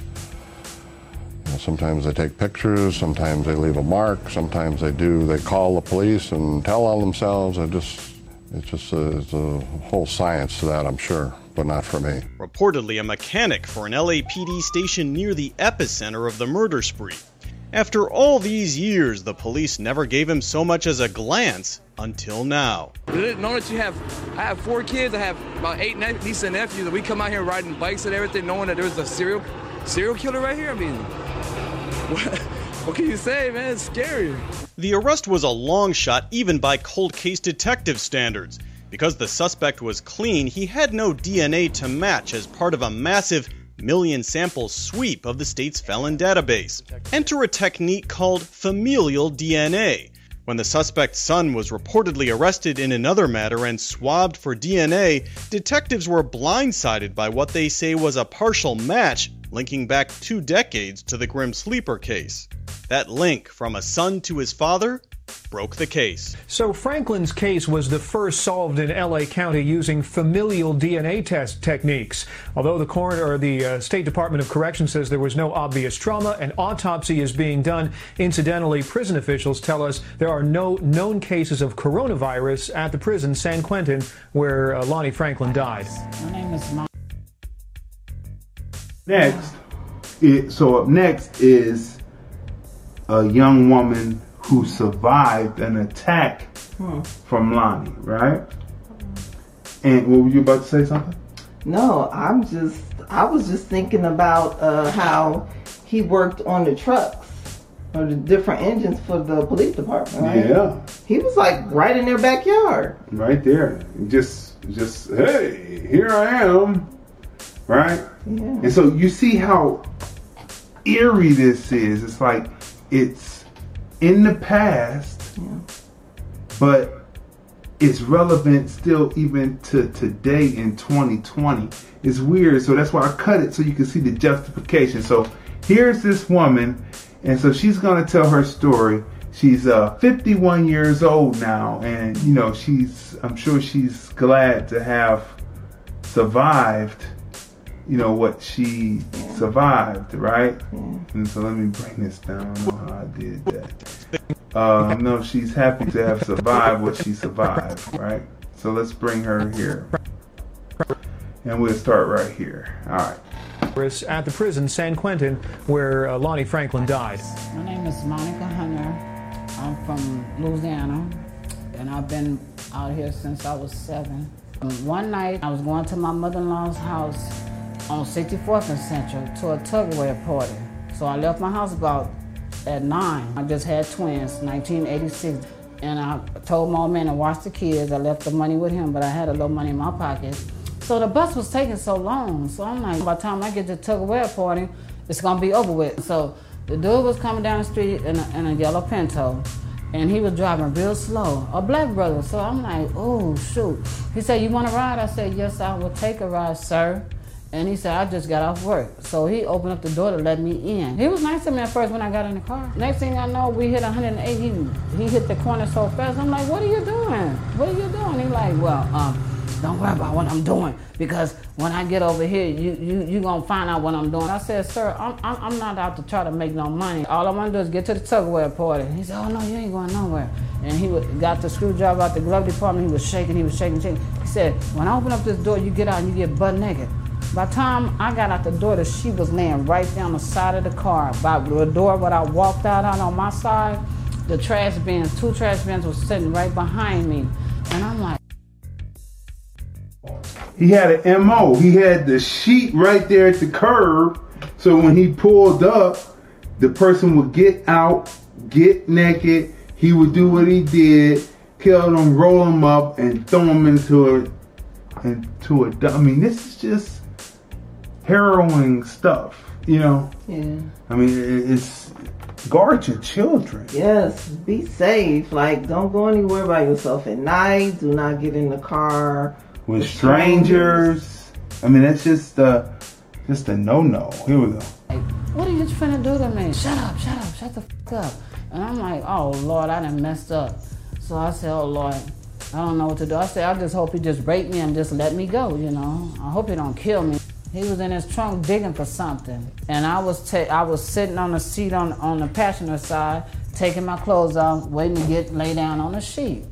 you know, sometimes they take pictures, sometimes they leave a mark, sometimes they do, they call the police and tell on themselves. I just, it's just a, it's a whole science to that, I'm sure but not for me. Reportedly a mechanic for an LAPD station near the epicenter of the murder spree. After all these years, the police never gave him so much as a glance until now. Know that you have, I have four kids. I have about eight nieces and nephews, and we come out here riding bikes and everything, knowing that there's a serial, serial killer right here. I mean, what, what can you say, man? It's scary. The arrest was a long shot, even by cold case detective standards. Because the suspect was clean, he had no DNA to match as part of a massive million sample sweep of the state's felon database. Enter a technique called familial DNA. When the suspect's son was reportedly arrested in another matter and swabbed for DNA, detectives were blindsided by what they say was a partial match linking back two decades to the Grim Sleeper case. That link from a son to his father broke the case. So Franklin's case was the first solved in LA County using familial DNA test techniques. Although the coroner or the uh, State Department of Correction says there was no obvious trauma, an autopsy is being done. Incidentally, prison officials tell us there are no known cases of coronavirus at the prison San Quentin where uh, Lonnie Franklin died. My name is Mom. Next, it, so up next is a young woman who survived an attack Hmm. from Lonnie, right? And what were you about to say something? No, I'm just, I was just thinking about uh, how he worked on the trucks or the different engines for the police department, right? Yeah. He was like right in their backyard. Right there. Just just hey, here I am. Right? Yeah. And so you see how eerie this is. It's like it's in the past, but it's relevant still even to today in 2020. It's weird. So that's why I cut it so you can see the justification. So here's this woman, and so she's going to tell her story. She's uh, 51 years old now, and you know she's. I'm sure she's glad to have survived. You know what she survived, right? And so let me bring this down. I don't know how I did that. Uh, no, she's happy to have survived what she survived, right? So let's bring her here, and we'll start right here. All right. At the prison San Quentin where uh, Lonnie Franklin died. My name is Monica Hunter. I'm from Louisiana, and I've been out here since I was seven. One night, I was going to my mother-in-law's house on 64th and Central to a Tuggerware party. So I left my house about at nine. I just had twins, 1986. And I told my man to watch the kids. I left the money with him, but I had a little money in my pocket. So the bus was taking so long. So I'm like, by the time I get to Tuggerware party, it's gonna be over with. So the dude was coming down the street in a, in a yellow Pinto, and he was driving real slow, a black brother. So I'm like, oh shoot. He said, you want to ride? I said, yes, I will take a ride, sir. And he said, I just got off work. So he opened up the door to let me in. He was nice to me at first when I got in the car. Next thing I know, we hit 108. He, he hit the corner so fast. I'm like, what are you doing? What are you doing? He like, well, um, don't worry about what I'm doing because when I get over here, you you you gonna find out what I'm doing. I said, sir, I'm, I'm I'm not out to try to make no money. All I want to do is get to the Tuggerware party. He said, oh no, you ain't going nowhere. And he got the screwdriver out the glove department. He was shaking, he was shaking, shaking. He said, when I open up this door, you get out and you get butt naked. By the time I got out the door, she was laying right down the side of the car. By the door where I walked out on on my side, the trash bins, two trash bins was sitting right behind me. And I'm like, He had an MO. He had the sheet right there at the curb. So when he pulled up, the person would get out, get naked. He would do what he did, kill them, roll them up, and throw them into a into a. I mean, this is just harrowing stuff. You know. Yeah. I mean, it- it's guard your children. Yes, be safe. Like, don't go anywhere by yourself at night. Do not get in the car with strangers. I mean, that's just uh, just a no no. Here we go. what are you trying to do to me? Shut up, shut up, shut the fuck up. And I'm like, oh Lord, I done messed up. So I said, oh Lord, I don't know what to do. I said, I just hope he just break me and just let me go, you know. I hope he don't kill me. He was in his trunk digging for something. And I was ta- I was sitting on the seat on, on the passenger side, taking my clothes off, waiting to get lay down on the sheet.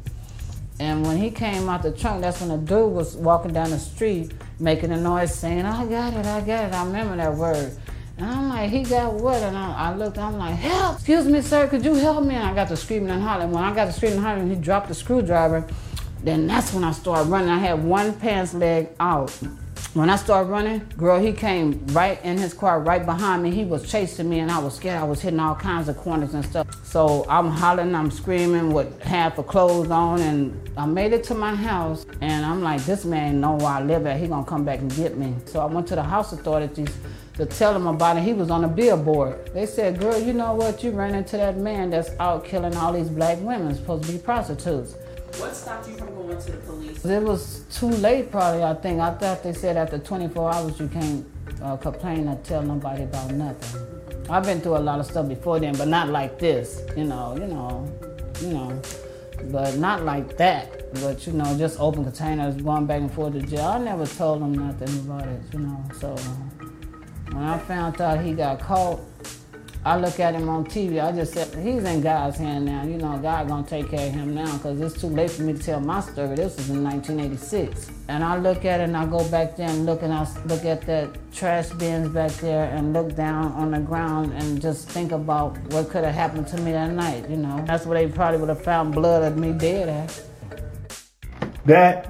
And when he came out the trunk, that's when the dude was walking down the street making a noise saying, I got it, I got it. I remember that word. And I'm like, he got what? And I, I looked, I'm like, help, excuse me, sir, could you help me? And I got to screaming and hollering. When I got to screaming and hollering, he dropped the screwdriver. Then that's when I started running. I had one pants leg out. When I started running, girl, he came right in his car, right behind me. He was chasing me, and I was scared. I was hitting all kinds of corners and stuff. So I'm hollering, I'm screaming with half of clothes on, and I made it to my house. And I'm like, this man know where I live at. He gonna come back and get me. So I went to the house authorities to tell them about it. He was on a billboard. They said, girl, you know what? You ran into that man that's out killing all these black women, supposed to be prostitutes. What stopped you from going to the police? It was too late, probably. I think. I thought they said after 24 hours you can't uh, complain or tell nobody about nothing. I've been through a lot of stuff before then, but not like this. You know, you know, you know, but not like that. But you know, just open containers, going back and forth to jail. I never told them nothing about it. You know, so when I found out he got caught, I look at him on TV. I just said, he's in God's hand now. You know, God gonna take care of him now because it's too late for me to tell my story. This was in 1986. And I look at it and I go back there and look and I look at that trash bins back there and look down on the ground and just think about what could have happened to me that night. You know, that's where they probably would have found blood of me dead at. That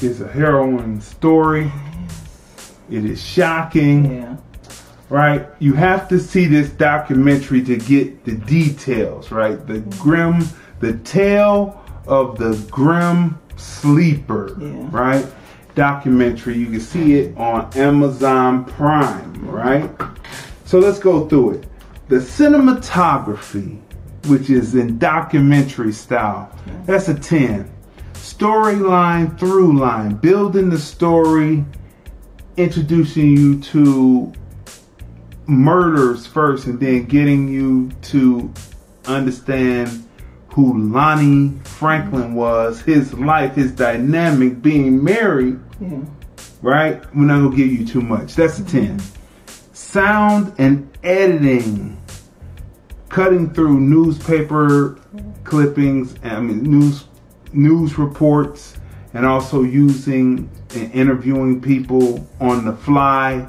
is a harrowing story. It is shocking. Yeah. Right? You have to see this documentary to get the details, right? The grim, the tale of the grim sleeper, Yeah. right? Documentary. You can see it on Amazon Prime, right? So let's go through it. The cinematography, which is in documentary style, that's a 10. Storyline, through line, building the story, introducing you to murders first and then getting you to understand who Lonnie Franklin was, his life, his dynamic, being married, Yeah. right? We're not gonna give you too much. That's a 10. Sound and editing, cutting through newspaper clippings, I mean news news reports, and also using and interviewing people on the fly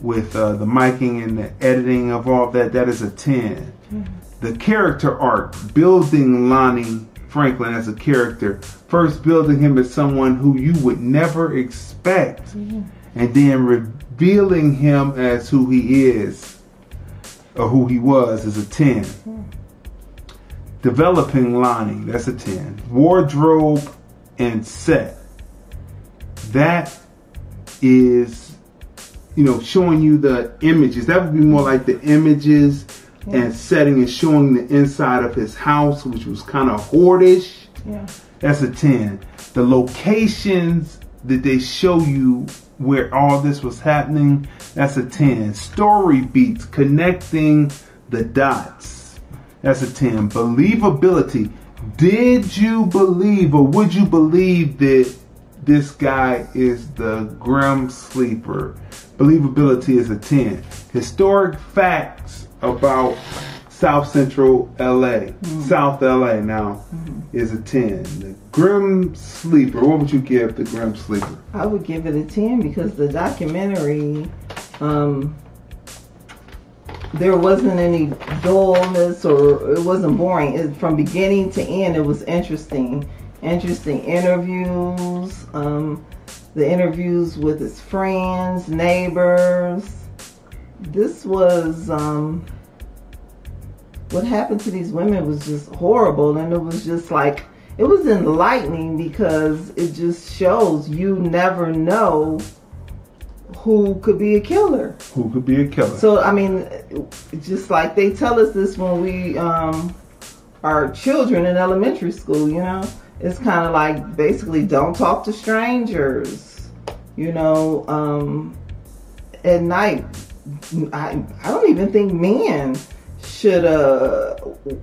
with uh, the miking and the editing of all of that. That is a 10 mm-hmm. the character arc, building Lonnie Franklin as a character, first building him as someone who you would never expect, mm-hmm. and then revealing him as who he is or who he was is a 10. Mm-hmm. Developing Lonnie, that's a 10. Wardrobe and set, that is, you know, showing you the images. That would be more like the images and setting and showing the inside of his house, which was kind of hoardish. Yeah. That's a 10. The locations that they show you where all this was happening, that's a 10. Story beats, connecting the dots, that's a 10. Believability. Did you believe or would you believe that this guy is the grim sleeper? Believability is a 10. Historic facts about South Central LA, South LA now is a 10. The Grim Sleeper, what would you give the Grim Sleeper? I would give it a 10 because the documentary, um, there wasn't any dullness or it wasn't boring. It, from beginning to end, it was interesting. Interesting interviews, um, the interviews with his friends, neighbors. This was, um, what happened to these women was just horrible. And it was just like, it was enlightening because it just shows you never know who could be a killer. Who could be a killer? So I mean, just like they tell us this when we um, are children in elementary school, you know, it's kind of like basically don't talk to strangers. You know, um, at night, I I don't even think men should uh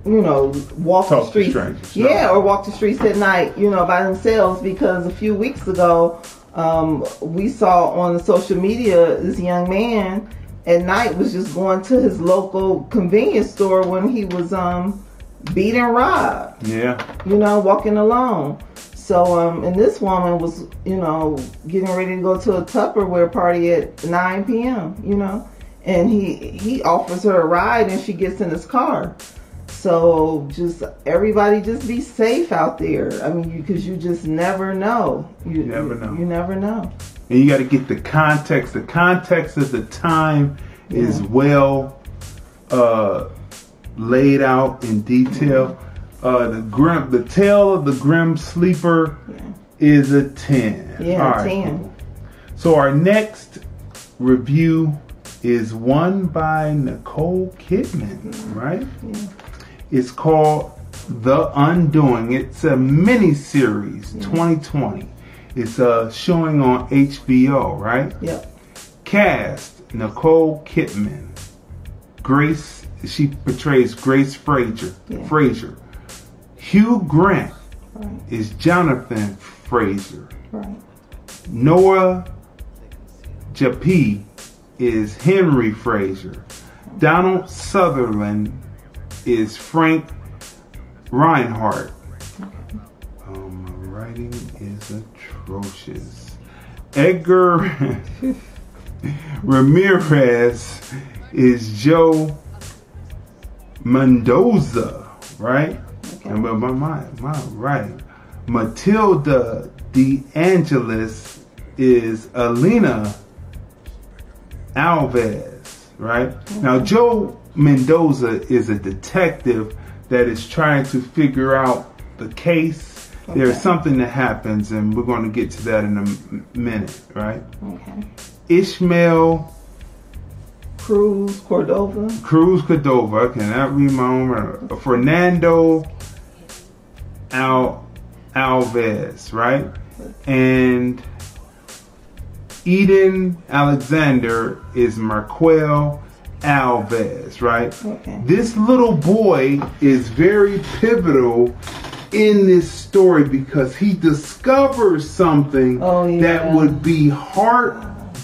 you know walk Talk the to streets strangers, no. yeah or walk the streets at night you know by themselves because a few weeks ago um we saw on the social media this young man at night was just going to his local convenience store when he was um beat and robbed Yeah. you know, walking alone. So, um, and this woman was, you know, getting ready to go to a Tupperware party at 9 p.m., you know, and he, he offers her a ride and she gets in his car. So just everybody just be safe out there. I mean, because you, just never know. You Never know. You never know. and you got to get the context. The context of the time is well uh, laid out in detail. Uh, the grim, the tale of the grim sleeper is a ten. Yeah, All right, 10. cool. So our next review is one by Nicole Kidman, right? Yeah. It's called The Undoing. It's a mini series, 2020. It's uh, showing on HBO, right? Yep. Cast Nicole Kidman, Grace. She portrays Grace Fraser. Fraser. Hugh Grant is Jonathan Fraser. Right. Noah Jupe is Henry Fraser. Donald Sutherland is Frank Reinhardt. Oh, my writing is atrocious. Edgar Ramirez is Joe Mendoza, right? And but my, my my writing. Matilda De Angelis is Alina Alves, right? Now, Joe Mendoza is a detective that is trying to figure out the case. There's something that happens, and we're going to get to that in a minute, right? Okay. Ishmael Cruz Cordova. Cruz Cordova, I cannot read my own writing. Fernando Al Alves, right? And Edan Alexander is Marquel Alves, right? Okay. This little boy is very pivotal in this story because he discovers something oh, that would be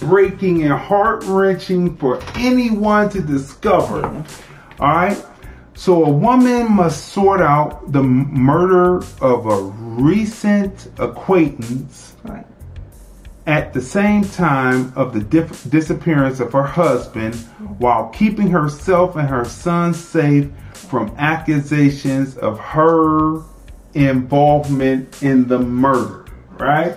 heartbreaking and heart wrenching for anyone to discover. All right. So a woman must sort out the murder of a recent acquaintance Right. at the same time of the dif- disappearance of her husband while keeping herself and her son safe from accusations of her involvement in the murder, right?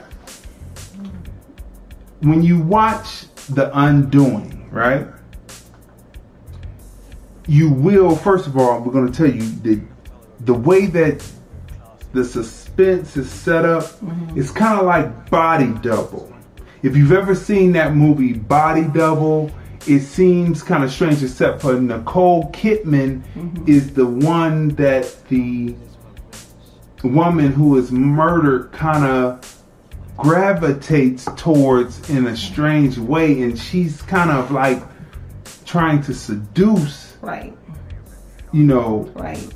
When you watch The Undoing, right? You will, first of all, we're going to tell you that the way that the suspense is set up, mm-hmm. it's kind of like Body Double. If you've ever seen that movie Body Double, it seems kind of strange, except for Nicole Kidman mm-hmm. is the one that the woman who is murdered kind of gravitates towards in a strange way, and she's kind of like trying to seduce, Right. you know, Right.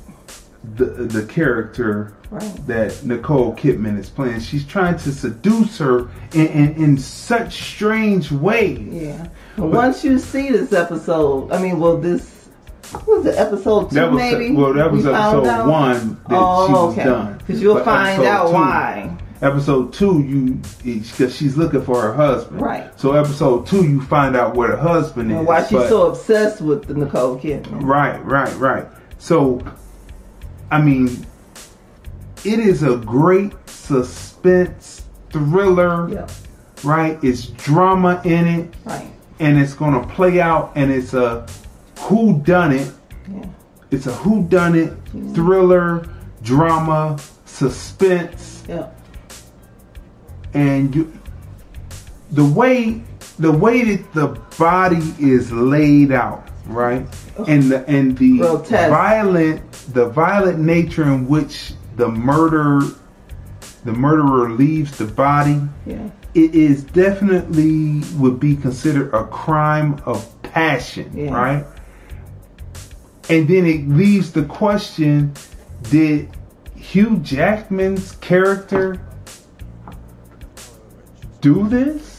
the the character Right. that Nicole Kidman is playing. She's trying to seduce her in, in, in such strange ways. Yeah. But once you see this episode, I mean, well, this was it episode two, was maybe. well, that was We episode one that oh, she was okay. done. Because you'll But find out two- why. Episode two, you because she's looking for her husband. Right. So episode two, you find out where the husband And is. why she's but- so obsessed with the Nicole Kidman. Right, right, right. So, I mean, it is a great suspense thriller. Right? It's drama in it. Right. And it's going to play out, and it's a who done it. Yeah. It's a who done it thriller, drama, suspense, Yeah. And you, the way the way that the body is laid out, right, and the and the Grotesque. violent the violent nature in which the murder the murderer leaves the body, Yeah. it is definitely would be considered a crime of passion, Yeah. right? And then it leaves the question: Did Hugh Jackman's character do this?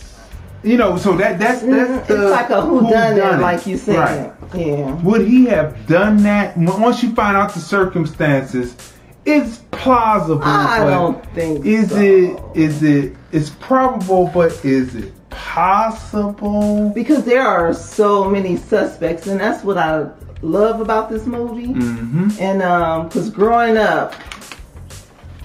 You know, so that that's that's the it's like a whodunit, whodunit. like you said. Right. Yeah. Would he have done that? Once you find out the circumstances, it's plausible. I don't think Is so. it? Is it? It's probable, but is it possible? Because there are so many suspects, and that's what I love about this movie. Mm-hmm. And um, because growing up,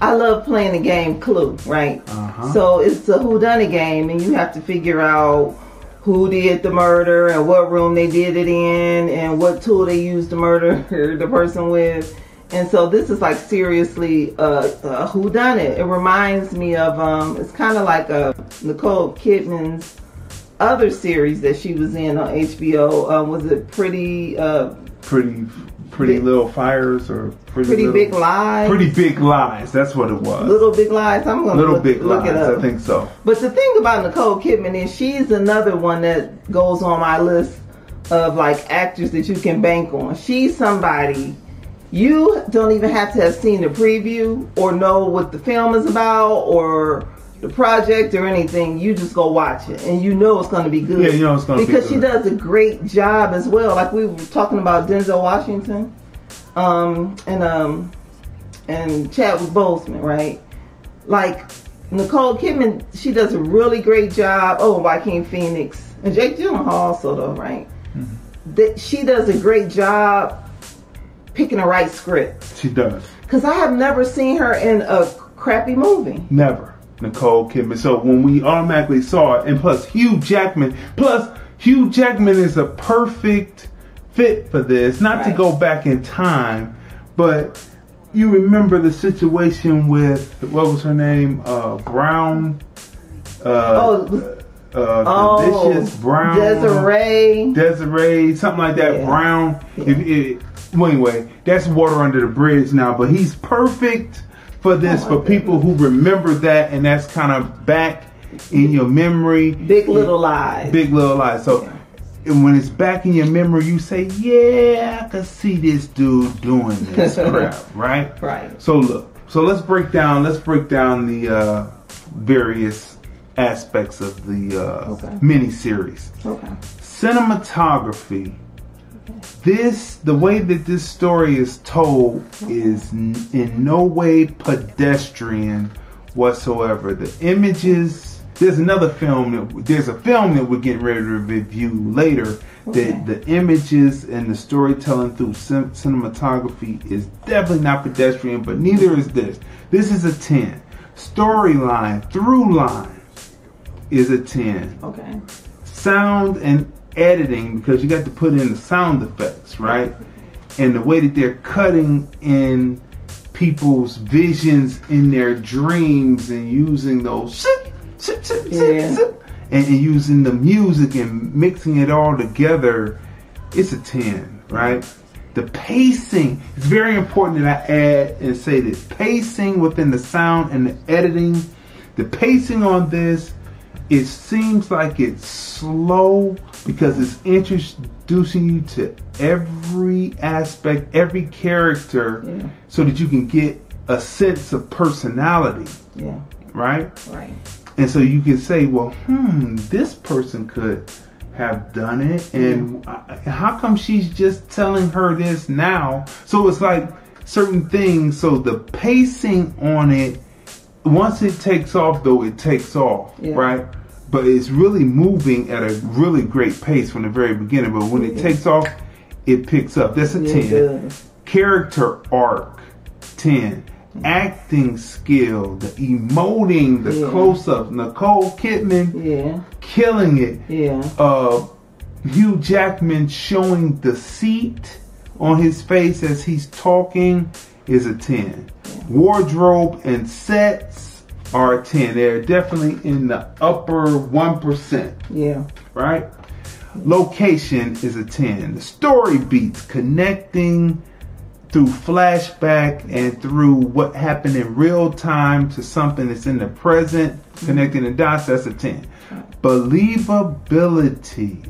I love playing the game Clue, right? Uh-huh. So it's a whodunit game, and you have to figure out who did the murder and what room they did it in and what tool they used to murder the person with. And so this is like seriously uh, a whodunit. It reminds me of um, it's kind of like a Nicole Kidman's other series that she was in on HBO. Um, was it Pretty? Uh, Pretty, pretty little fires or pretty, Pretty little, Big Lies? Pretty big lies. That's what it was. Little Big Lies. I'm gonna Little look, big look lies. it up. I think so. But the thing about Nicole Kidman is she's another one that goes on my list of like actors that you can bank on. She's somebody you don't even have to have seen the preview or know what the film is about or the project or anything. You just go watch it and you know it's going to be good. Yeah, you know it's gonna be good. because she does a great job as well. Like we were talking about Denzel Washington, um, and um, and Chadwick Boseman, right? Like Nicole Kidman, she does a really great job. Oh, Joaquin Phoenix and Jake Gyllenhaal also, though, right? That she does a great job picking the right script. She does. Cause I have never seen her in a crappy movie. Never. Nicole Kidman. So when we automatically saw it, and plus Hugh Jackman, plus Hugh Jackman is a perfect fit for this. Not to go back in time, but you remember the situation with what was her name? Uh, Brown. Uh, Oh, uh, Oh, Delicious Brown. Desiree. Desiree, something like that. Yeah. Brown. If it, well, anyway, that's water under the bridge now. But he's perfect for this for people who remember that, and that's kind of back in your memory. Big Little Lies. Big Little Lies. So. And when it's back in your memory, you say, "Yeah, I can see this dude doing this crap." Right? Right. So look. So let's break down. Let's break down the uh, various aspects of the uh, mini series. Okay. Cinematography. This, the way that this story is told, is in no way pedestrian whatsoever. The images. There's another film that there's a film that we're getting ready to review later. Okay. That the images and the storytelling through cin- cinematography is definitely not pedestrian, but neither is this. This is a ten. Storyline, through line, is a ten Okay. sound and editing because you got to put in the sound effects, right? And the way that they're cutting in people's visions in their dreams and using those zip, zip, Yeah. zip, and, and using the music and mixing it all together, it's a 10, right? The pacing is very important that I add and say that pacing within the sound and the editing, the pacing on this it seems like it's slow because it's introducing you to every aspect, every character, Yeah. so that you can get a sense of personality, Yeah. right? Right. And so you can say, well, hmm, this person could have done it, and uh, how come she's just telling her this now? So it's like certain things. So the pacing on it, once it takes off, though, it takes off, Yeah. right? But it's really moving at a really great pace from the very beginning. But when it Yeah. takes off, it picks up. That's a Yeah, 10. it. Character arc, 10. Acting skill, the emoting, the Yeah. close ups. Nicole Kidman Yeah. killing it. Yeah. Uh, Hugh Jackman showing deceit on his face as he's talking is a 10. Wardrobe and sets are 10. They're definitely in the upper 1%, Yeah. right? Location is a 10. The story beats connecting through flashback and through what happened in real time to something that's in the present, mm-hmm. connecting the dots, that's a 10. Believability.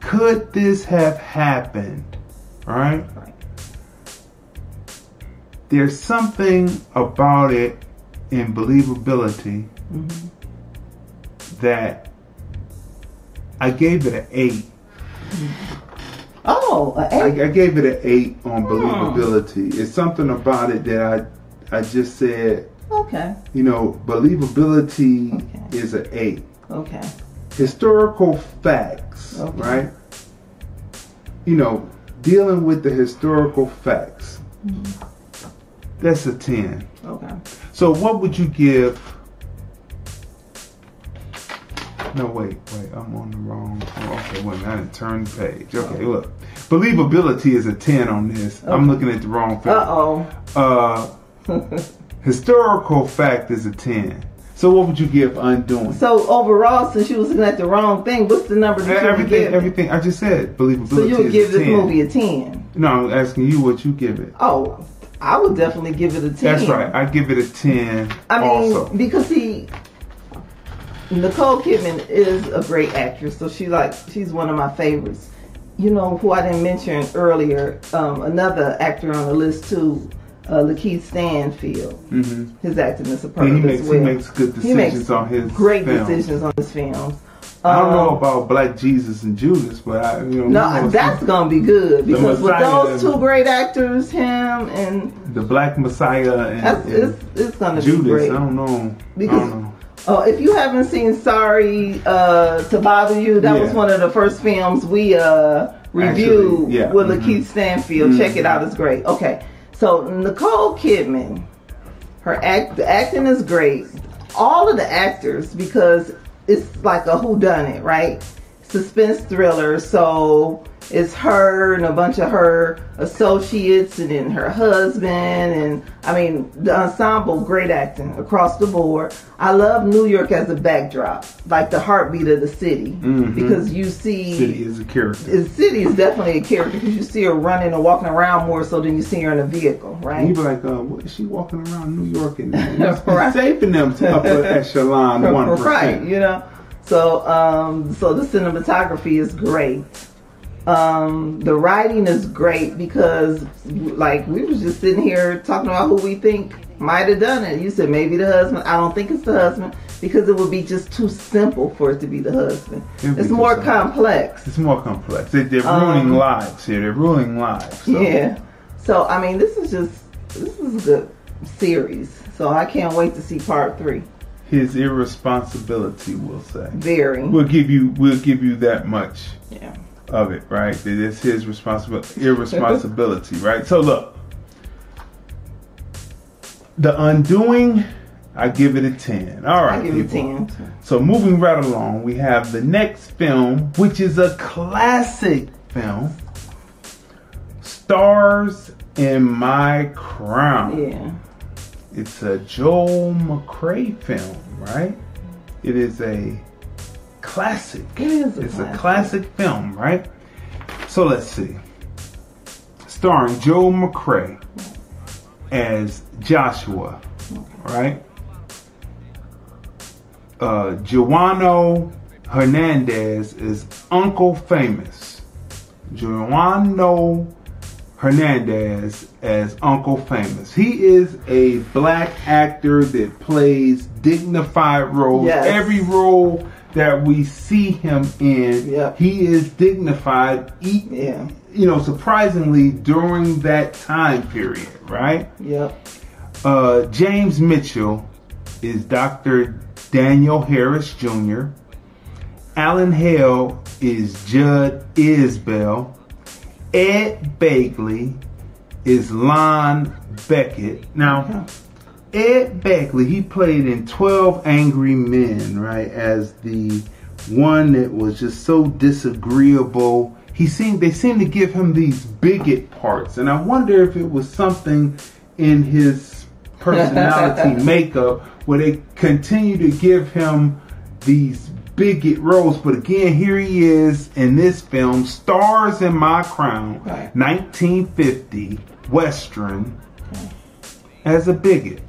Could this have happened? Right? Right? There's something about it in believability mm-hmm. that I gave it an 8. Oh, an I, eight. I gave it an eight on hmm. believability. It's something about it that I I just said, Okay. you know, believability is an eight. Okay. Historical facts, Okay. right? You know, dealing with the historical facts. Mm-hmm. That's a ten. Okay. So what would you give? No, wait, wait. I'm on the wrong. oh, okay, wait a minute. I didn't turn the page. Okay, look. Believability is a ten on this. I'm looking at the wrong film. Uh-oh. Uh Historical fact is a ten. So what would you give Undoing? So overall, since you was looking at the wrong thing, what's the number that you everything, give? everything. I just said believability. So you would give this 10. movie a ten? No, I'm asking you what you give it. Oh, I would definitely give it a ten. That's right. I give it a ten. I mean, also. because he, Nicole Kidman is a great actress, so she like she's one of my favorites. You know who I didn't mention earlier? Um, another actor on the list too, uh, LaKeith Stanfield. hmm His acting is Yeah, superb he as makes he well. makes good He makes decisions on his great films. decisions on his films. I don't know Um, about Black Jesus and Judas, but I, you know, No, that's gonna be good because with those two great actors, him and the Black Messiah and, and it's- it's gonna be Judas. great. I don't know. I Because- don't know. Oh, if you haven't seen Sorry uh, to Bother You, that was one of the first films we uh, reviewed Actually, yeah. with Mhm. LaKeith Stanfield. Check it out; it's great. Okay, so Nicole Kidman, her act, the acting is great. All of the actors, because it's like a whodunit, right? Suspense thriller. So it's her and a bunch of her associates, and then her husband, and I mean the ensemble. Great acting across the board. I love New York as a backdrop, like the heartbeat of the city, Mhm. because you see City is a character. the city is definitely a character because you see her running and walking around more so than you see her in a vehicle, right? And you be like, uh, what is she walking around New York and, Right. saving them to upper echelon one right, you know. So, um, so the cinematography is great. Um, the writing is great because, like, we was just sitting here talking about who we think might have done it. You said maybe the husband. I don't think it's the husband because it would be just too simple for it to be the husband. It'd It's more complex. It's more complex. They, they're Um, ruining lives here. They're ruining lives. So. Yeah. So I mean, this is just this is a good series. So I can't wait to see part three. His irresponsibility, we'll say. Very. We'll give you. We'll give you that much. Yeah. Of it, right? That it's his responsibility. Irresponsibility, right? So look, the undoing. I give it a ten. All right, I give it people. 10. So moving right along, we have the next film, which is a classic film. Stars in My Crown. Yeah. It's a Joel McCrea film, right? It is a classic. It is a it's classic. a classic film, right? So let's see. Starring Joe McCrea as Joshua, right? Uh, Juano Hernandez is Uncle Famous. Juano Hernandez as Uncle Famous. He is a black actor that plays dignified roles. Yes. Every role that we see him in, he is dignified. E- Yeah. You know, surprisingly during that time period, right? Yep. Uh, James Mitchell is Dr. Daniel Harris Jr. Alan Hale is Judd Isbell. Ed Begley is Lon Beckett. Now, Ed Begley, he played in 12 Angry Men, right, as the one that was just so disagreeable. He seemed they seemed to give him these bigot parts, and I wonder if it was something in his personality makeup where they continue to give him these bigot roles. But again, here he is in this film, Stars in My Crown, 1950 Western, as a bigot.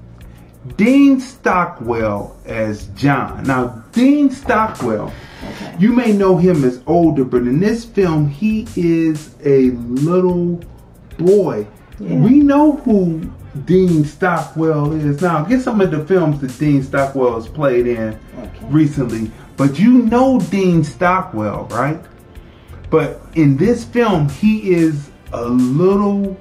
Dean Stockwell as John. Now, Dean Stockwell, you may know him as older, but in this film, he is a little boy. We know who Dean Stockwell is. Now, get some of the films that Dean Stockwell has played in recently, but you know Dean Stockwell, right? But in this film, he is a little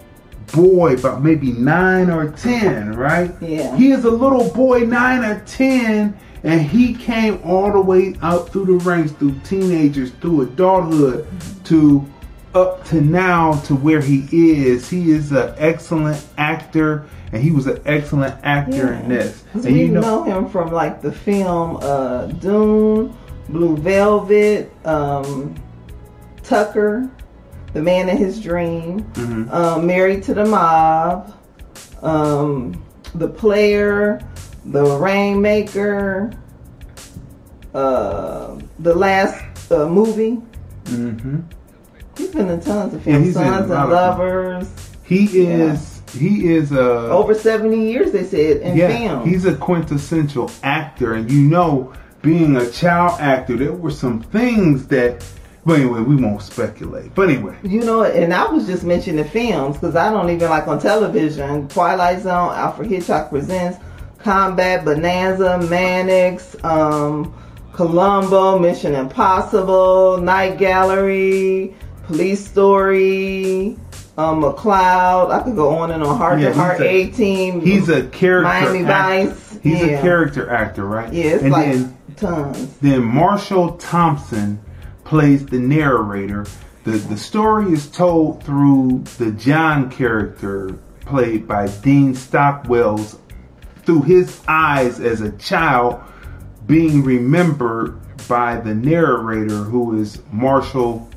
boy, about maybe nine or ten, right? Yeah. He is a little boy, nine or ten, and he came all the way out through the ranks, through teenagers, through adulthood, to up to now to where he is, he is an excellent actor, and he was an excellent actor in this. And we you know, him from like the film uh, Dune, Blue Velvet, um, Tucker, The Man in His Dream, Mhm. um, Married to the Mob, um, The Player, The Rainmaker, uh, the last uh, movie. Mm-hmm. He's been in tons of films, a Sons and of Lovers. He is. He is a Over seventy years, they said in yeah. film. He's a quintessential actor, and you know, being a child actor, there were some things that. But anyway, we won't speculate. But anyway, You know, and I was just mentioning films because I don't even like on television. Twilight Zone, Alfred Hitchcock Presents, Combat, Bonanza, Mannix, um, Columbo, Mission Impossible, Night Gallery, Police Story, um, McCloud. I could go on and on. Heart Yeah, to Heart, he's a- A Team. he's a character. Miami actor. Vice. He's yeah. a character actor, right? Yeah, it's and like then tons. Then Marshall Thompson plays the narrator. The the story is told through the John character played by Dean Stockwell's through his eyes as a child being remembered by the narrator who is Marshall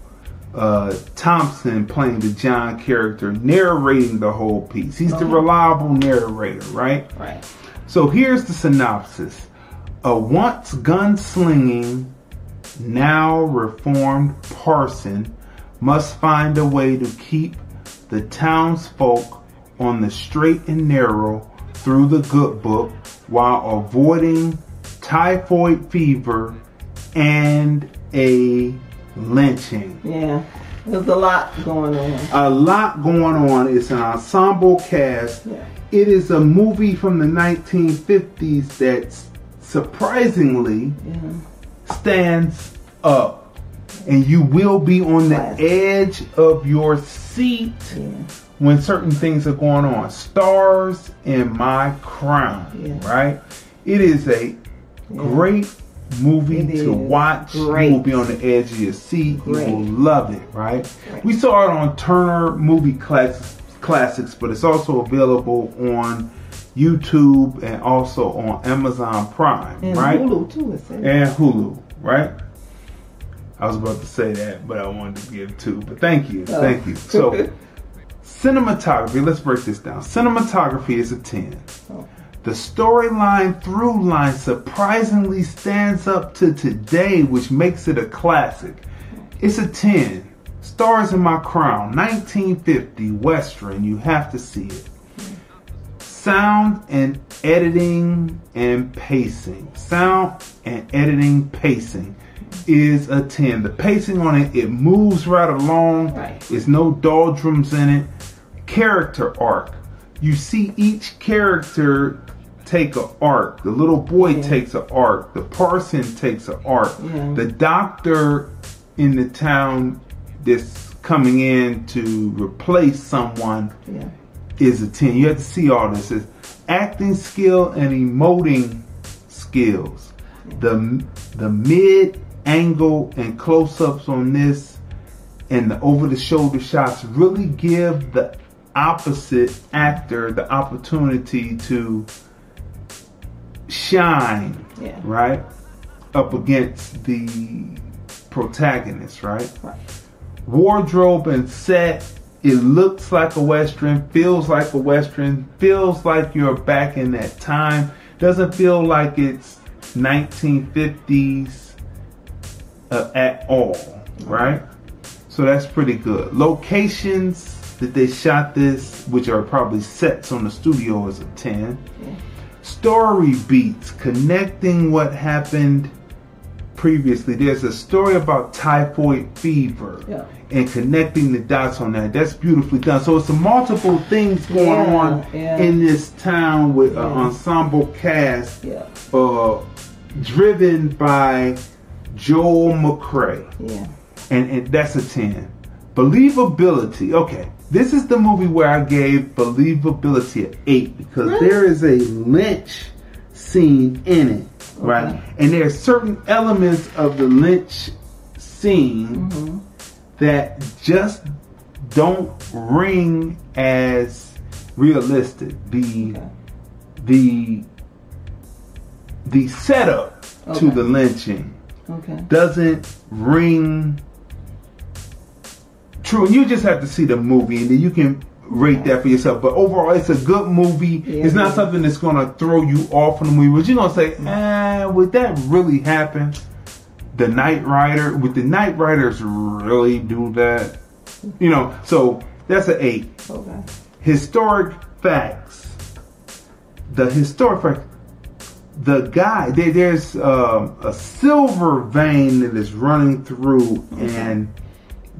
uh, Thompson playing the John character narrating the whole piece. He's the reliable narrator, right? Right. So here's the synopsis. A once gunslinging, now reformed parson must find a way to keep the townsfolk on the straight and narrow through the good book while avoiding typhoid fever and a lynching. Yeah. There's a lot going on. A lot going on. It's an ensemble cast. Yeah. It is a movie from the 1950s that surprisingly stands up. And you will be on the edge of your seat when certain things are going on. Stars in my crown, right? It is a great movie It to watch. Great. You will be on the edge of your seat. Great. You will love it, right? We saw it on Turner Movie Class- Classics, but it's also available on YouTube and also on Amazon Prime, And right? Hulu too. And Hulu, right? I was about to say that, but I wanted to give two. But thank you, Oh. thank you. So, cinematography. Let's break this down. Cinematography is a ten. Oh. The storyline through line surprisingly stands up to today, which makes it a classic. It's a 10. Stars in My Crown, 1950 Western. You have to see it. Sound and editing and pacing. Sound and editing pacing is a 10. The pacing on it, it moves right along. There's no doldrums in it. Character arc. You see each character take a arc. The little boy takes an arc. The parson takes an arc. Yeah. The doctor in the town that's coming in to replace someone Yeah. Is a 10. You have to see all this. It's acting skill and emoting skills. The the mid angle and close-ups on this and the over-the-shoulder shots really give the opposite actor the opportunity to shine, Yeah. right? Up against the protagonist, right? Wardrobe and set, it looks like a Western, feels like a Western, feels like you're back in that time. Doesn't feel like it's 1950s uh, at all, right? So that's pretty good. Locations that they shot this, which are probably sets on the studio, is a 10. Story beats, connecting what happened previously. There's a story about typhoid fever Yeah. And connecting the dots on that. That's beautifully done. So it's multiple things going Yeah, on yeah. in this town with an Yeah. ensemble cast uh, driven by Joel McCrea. Yeah. And, and that's a 10. Believability. Okay. This is the movie where I gave believability an 8 because Really? there is a lynch scene in it, right? And there are certain elements of the lynch scene that just don't ring as realistic. The the the setup to the lynching Okay. doesn't ring true. And you just have to see the movie, and then you can rate that for yourself. But overall, it's a good movie. it's not something that's going to throw you off from the movie. But you're going to say, eh, would that really happen? The Night Rider, would the Night Riders really do that? You know, so that's an eight. Okay. Historic facts. The historic facts. The guy, there, there's um, a silver vein that is running through, and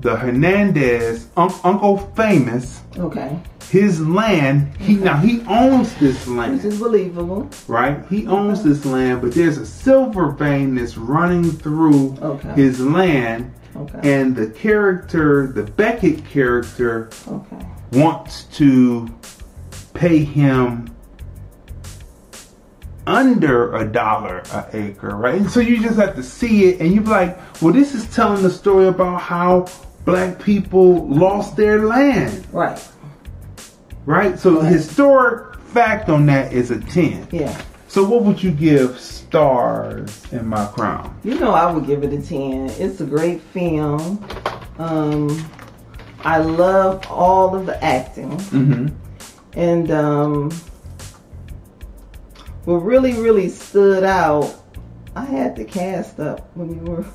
the Hernandez, un- Uncle Famous, Okay. his land. He now he owns this land, Which is believable. right? He owns this land, but there's a silver vein that's running through Okay. his land, Okay. and the character, the Beckett character, Okay. wants to pay him under a dollar an acre, right? And so you just have to see it, and you're like, well, this is telling the story about how black people lost their land, Right. right? So the historic fact on that is a 10. Yeah. So what would you give stars in my crown? You know, I would give it a 10. It's a great film. Um, I love all of the acting. Mm-hmm. And um, what really, really stood out, I had the cast up when you were.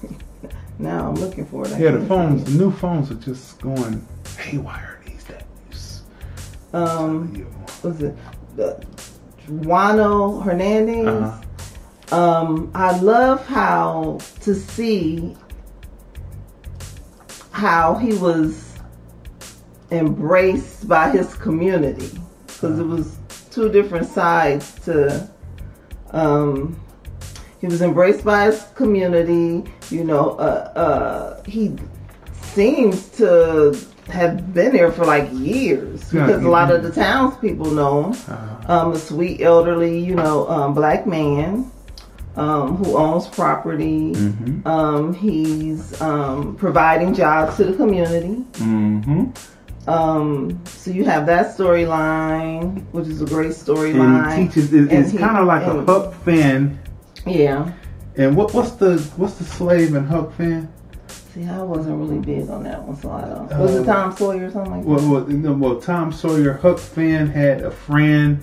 Now I'm looking for it. I Yeah, the phones, the new phones are just going haywire these days. Um, was it the Juano Hernandez? Uh-huh. Um, I love how to see how he was embraced by his community because it was two different sides to um he was embraced by his community you know uh uh he seems to have been there for like years Yeah, because a lot of mhm. the townspeople know him um a sweet elderly you know um black man um, who owns property. Mm-hmm. Um, he's um, providing jobs to the community. Mm-hmm. Um, so you have that storyline, which is a great storyline. he teaches. It, And it's kind of like a and- Huck Finn. Yeah. And what what's the what's the slave and Huck Finn? See, I wasn't really big on that one, so I don't. Was Uh, it Tom Sawyer or something like that? Well, well, no, well, Tom Sawyer, Huck Finn had a friend,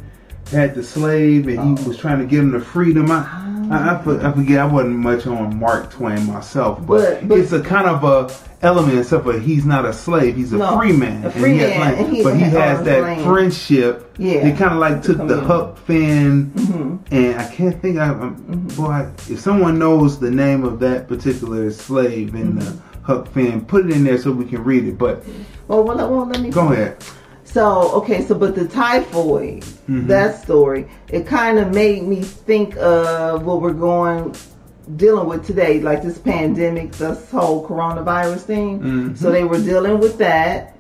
had the slave, and Oh. he was trying to give him the freedom. I, I, I, I forget. I wasn't much on Mark Twain myself, but, But- but- it's a kind of a element, except for he's not a slave; he's a No, free man. a free he has man, and he but he has has that length. friendship. Yeah. They kind of like took the Huck Finn, Mhm. and I can't think. I, um, Mm-hmm. boy, if someone knows the name of that particular slave in the Mm-hmm. Huck Finn, put it in there so we can read it. But Well, well, well, let me go ahead. So okay, so but the typhoid, Mhm. that story, it kind of made me think of what we're going dealing with today, like this pandemic, this whole coronavirus thing. Mhm. So they were dealing with that,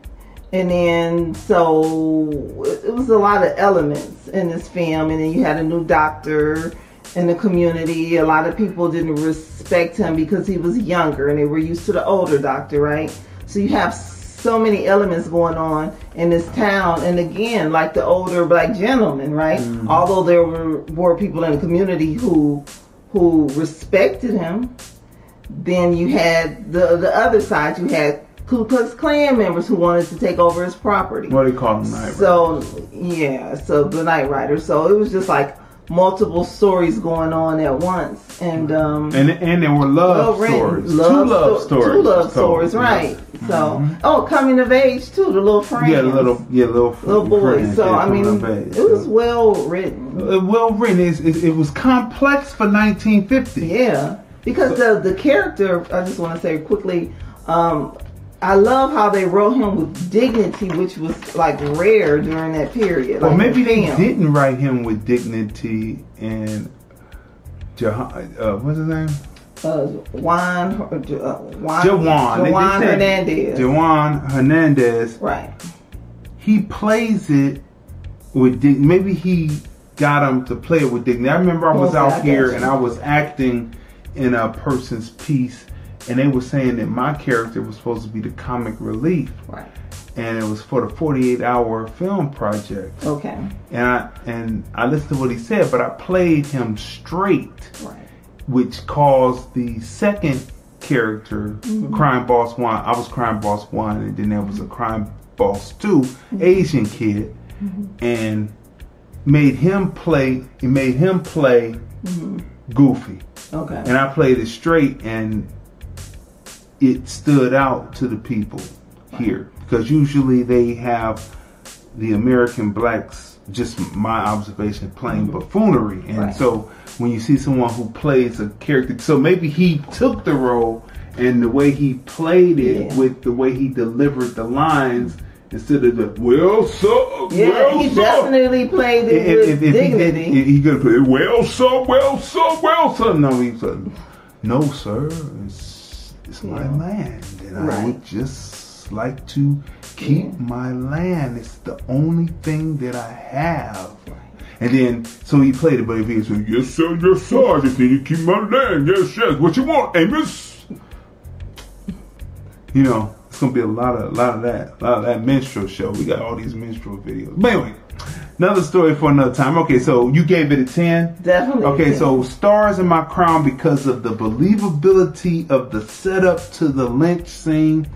and then so it was a lot of elements in this film, and then you had a new doctor in the community. A lot of people didn't respect him because he was younger, and they were used to the older doctor, right? So you have so many elements going on in this town, and again, like the older black gentleman, right? Mm-hmm. Although there were were people in the community who who respected him, then you had the the other side. You had Ku Klux Klan members who wanted to take over his property. What do you call them? Night So yeah, so the Night Rider. So it was just like multiple stories going on at once, and um, And and there were love well-written stories, love two love sto- stories, two love stories, right? So oh, coming of age too, the little friends, Yeah, the little yeah little little boys. So yeah, I mean, coming of age, it was well written. Uh, well written. It, it was complex for 1950. Yeah, because the the character. I just want to say quickly. Um, I love how they wrote him with dignity, which was like rare during that period. Well, like maybe they didn't write him with dignity and Jahan, uh, what's his name? Uh, Juan, uh, Juan, Jawan. They- they Juan said Hernandez. Jawan Hernandez. Right. He plays it with dignity. maybe he got him to play it with dignity. I remember I was out got here you. and I was acting in a person's piece and they were saying that my character was supposed to be the comic relief. Right. And it was for the 48 hour film project. Okay. And I and I listened to what he said, but I played him straight, Right. which caused the second character, Mhm. Crime Boss One. I was Crime Boss One, and then there was a Crime Boss Two, Asian kid, and made him play. He made him play Mhm. Goofy. Okay. And I played it straight, and it stood out to the people here because usually they have the American blacks. Just my observation, playing mm-hmm. buffoonery, and Right. so when you see someone who plays a character, so maybe he took the role and the way he played it Yeah. with the way he delivered the lines instead of the well, so Yeah, well, he sir." definitely played it if, with if, if he did, dignity. he, he could have put well, sir, well, sir, well, sir. No, he said, no, sir, it's, it's my land, and I would just like to keep my land. It's the only thing that I have. And then, so he played it, but if he said, yes, sir, yes, sir, I just need to keep my land. Yes, yes, what you want, Amos? You know, it's gonna be a lot of, a lot of that, a lot of that minstrel show. We got all these minstrel videos. But anyway, another story for another time. Okay, so you gave it a ten. Definitely. Okay, 10. so stars in my crown because of the believability of the setup to the lynch scene.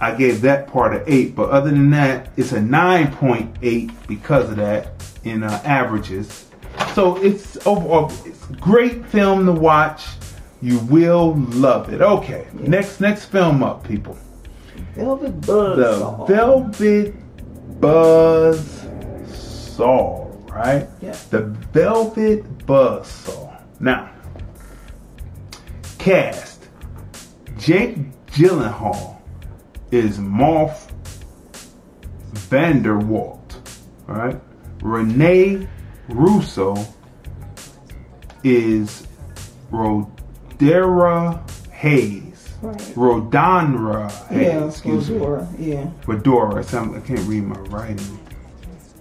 I gave that part an eight, but other than that, it's a nine point eight because of that in uh, averages. So it's overall it's a great film to watch. You will love it. Okay, next next film up, people. Velvet Buzz. The Velvet Buzz Saw, right? Yeah. The Velvet Buzzsaw. Now, cast Jake Gyllenhaal is Morf Vandewalt, right? Rene Russo is Rodera Haze. Right. Rodonra Haze, Yeah, excuse me. Yeah. Rhodora, I can't read my writing.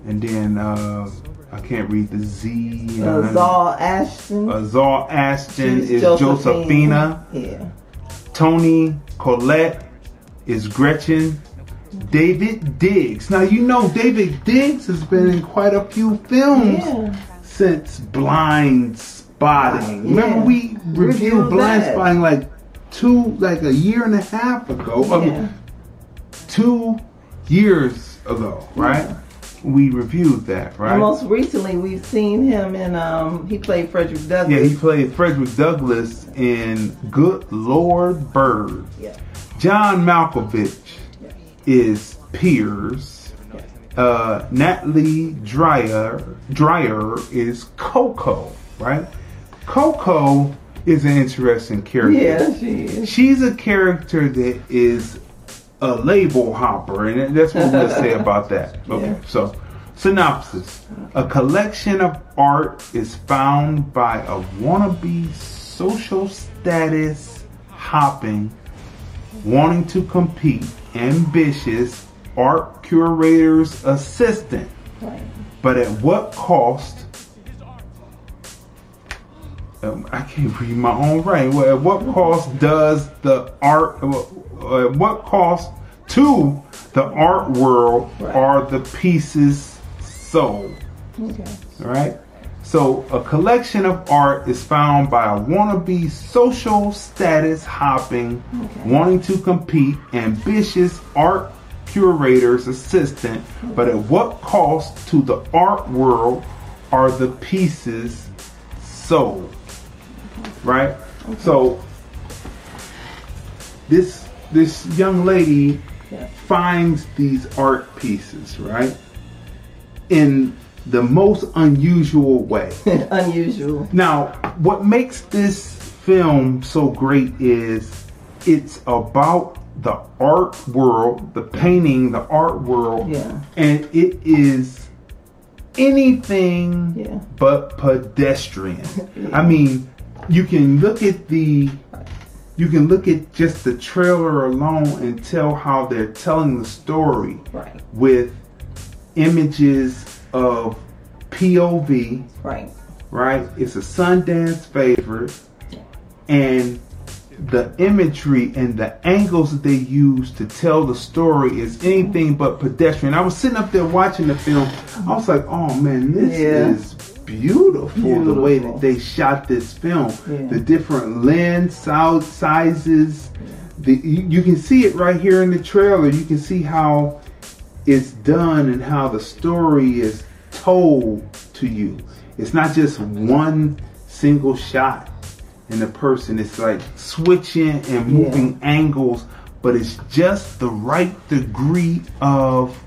And then uh, I can't read the Z. Uh, Ashton. Azal Ashton She's is Josephina. Josephina. Yeah. Toni Collette is Gretchen. David Diggs. Now you know David Diggs has been in quite a few films Yeah. since Blindspotting. Yeah. Remember we reviewed Blind that. Spotting like two, like a year and a half ago. I mean, two years ago, right? We reviewed that, right? And most recently, we've seen him in. Um, he played Frederick Douglass. Yeah, he played Frederick Douglass in Good Lord Bird. Yeah. John Malkovich is Piers. Uh, Natalie Dreyer Dreyer is Coco, right? Coco is an interesting character. Yeah, she is. She's a character that is a label hopper, and that's what we'll say about that. Okay, Yeah. so synopsis: A collection of art is found by a wannabe social status hopping, wanting to compete, ambitious art curator's assistant. Right. But at what cost? Um, I can't read my own writing. Well, at what cost does the art? Uh, At what cost to the art world are the pieces sold? Okay. Right. So a collection of art is found by a wannabe social status hopping, wanting to compete, ambitious art curator's assistant. But at what cost to the art world are the pieces sold? Right. So this this young lady Yeah. finds these art pieces, right? In the most unusual way. Unusual. Now, what makes this film so great is it's about the art world, the painting, the art world, Yeah. and it is anything Yeah. but pedestrian. I mean, you can look at the you can look at just the trailer alone and tell how they're telling the story Right. with images of POV. Right. Right? It's a Sundance favorite. And the imagery and the angles that they use to tell the story is anything but pedestrian. I was sitting up there watching the film. I was like, oh man, this Yeah. is beautiful, the way that they shot this film. Yeah. The different lens size, sizes. The, you, you can see it right here in the trailer. You can see how it's done and how the story is told to you. It's not just one single shot in the person. It's like switching and moving angles, but it's just the right degree of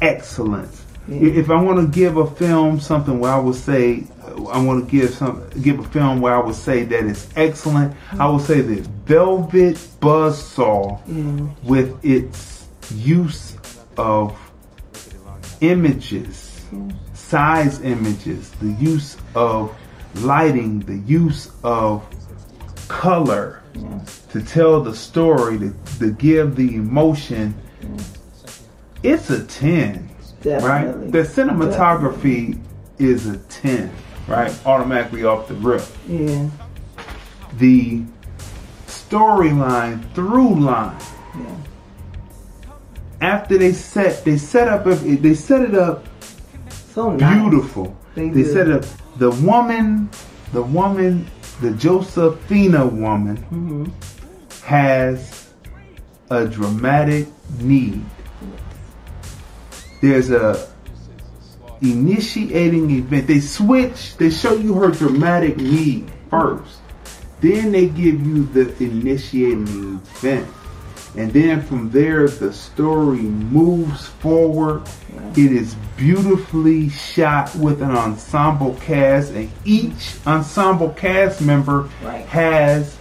excellence. If I want to give a film something where I would say I want to give some give a film where I would say that it's excellent, I would say that Velvet Buzzsaw Yeah. with its use of images, mm. size images, the use of lighting, the use of color to tell the story, to, to give the emotion. It's a 10, Definitely. right? The cinematography is a 10, right? Automatically off the rip. Yeah. The storyline, through line, Yeah. after they set they set up they set it up So nice. beautiful. They They, set up the woman, the woman, the Josephina woman Mm-hmm. has a dramatic need. There's a initiating event. They switch. They show you her dramatic need first. Then they give you the initiating event. And then from there, the story moves forward. It is beautifully shot with an ensemble cast, and each ensemble cast member Right. has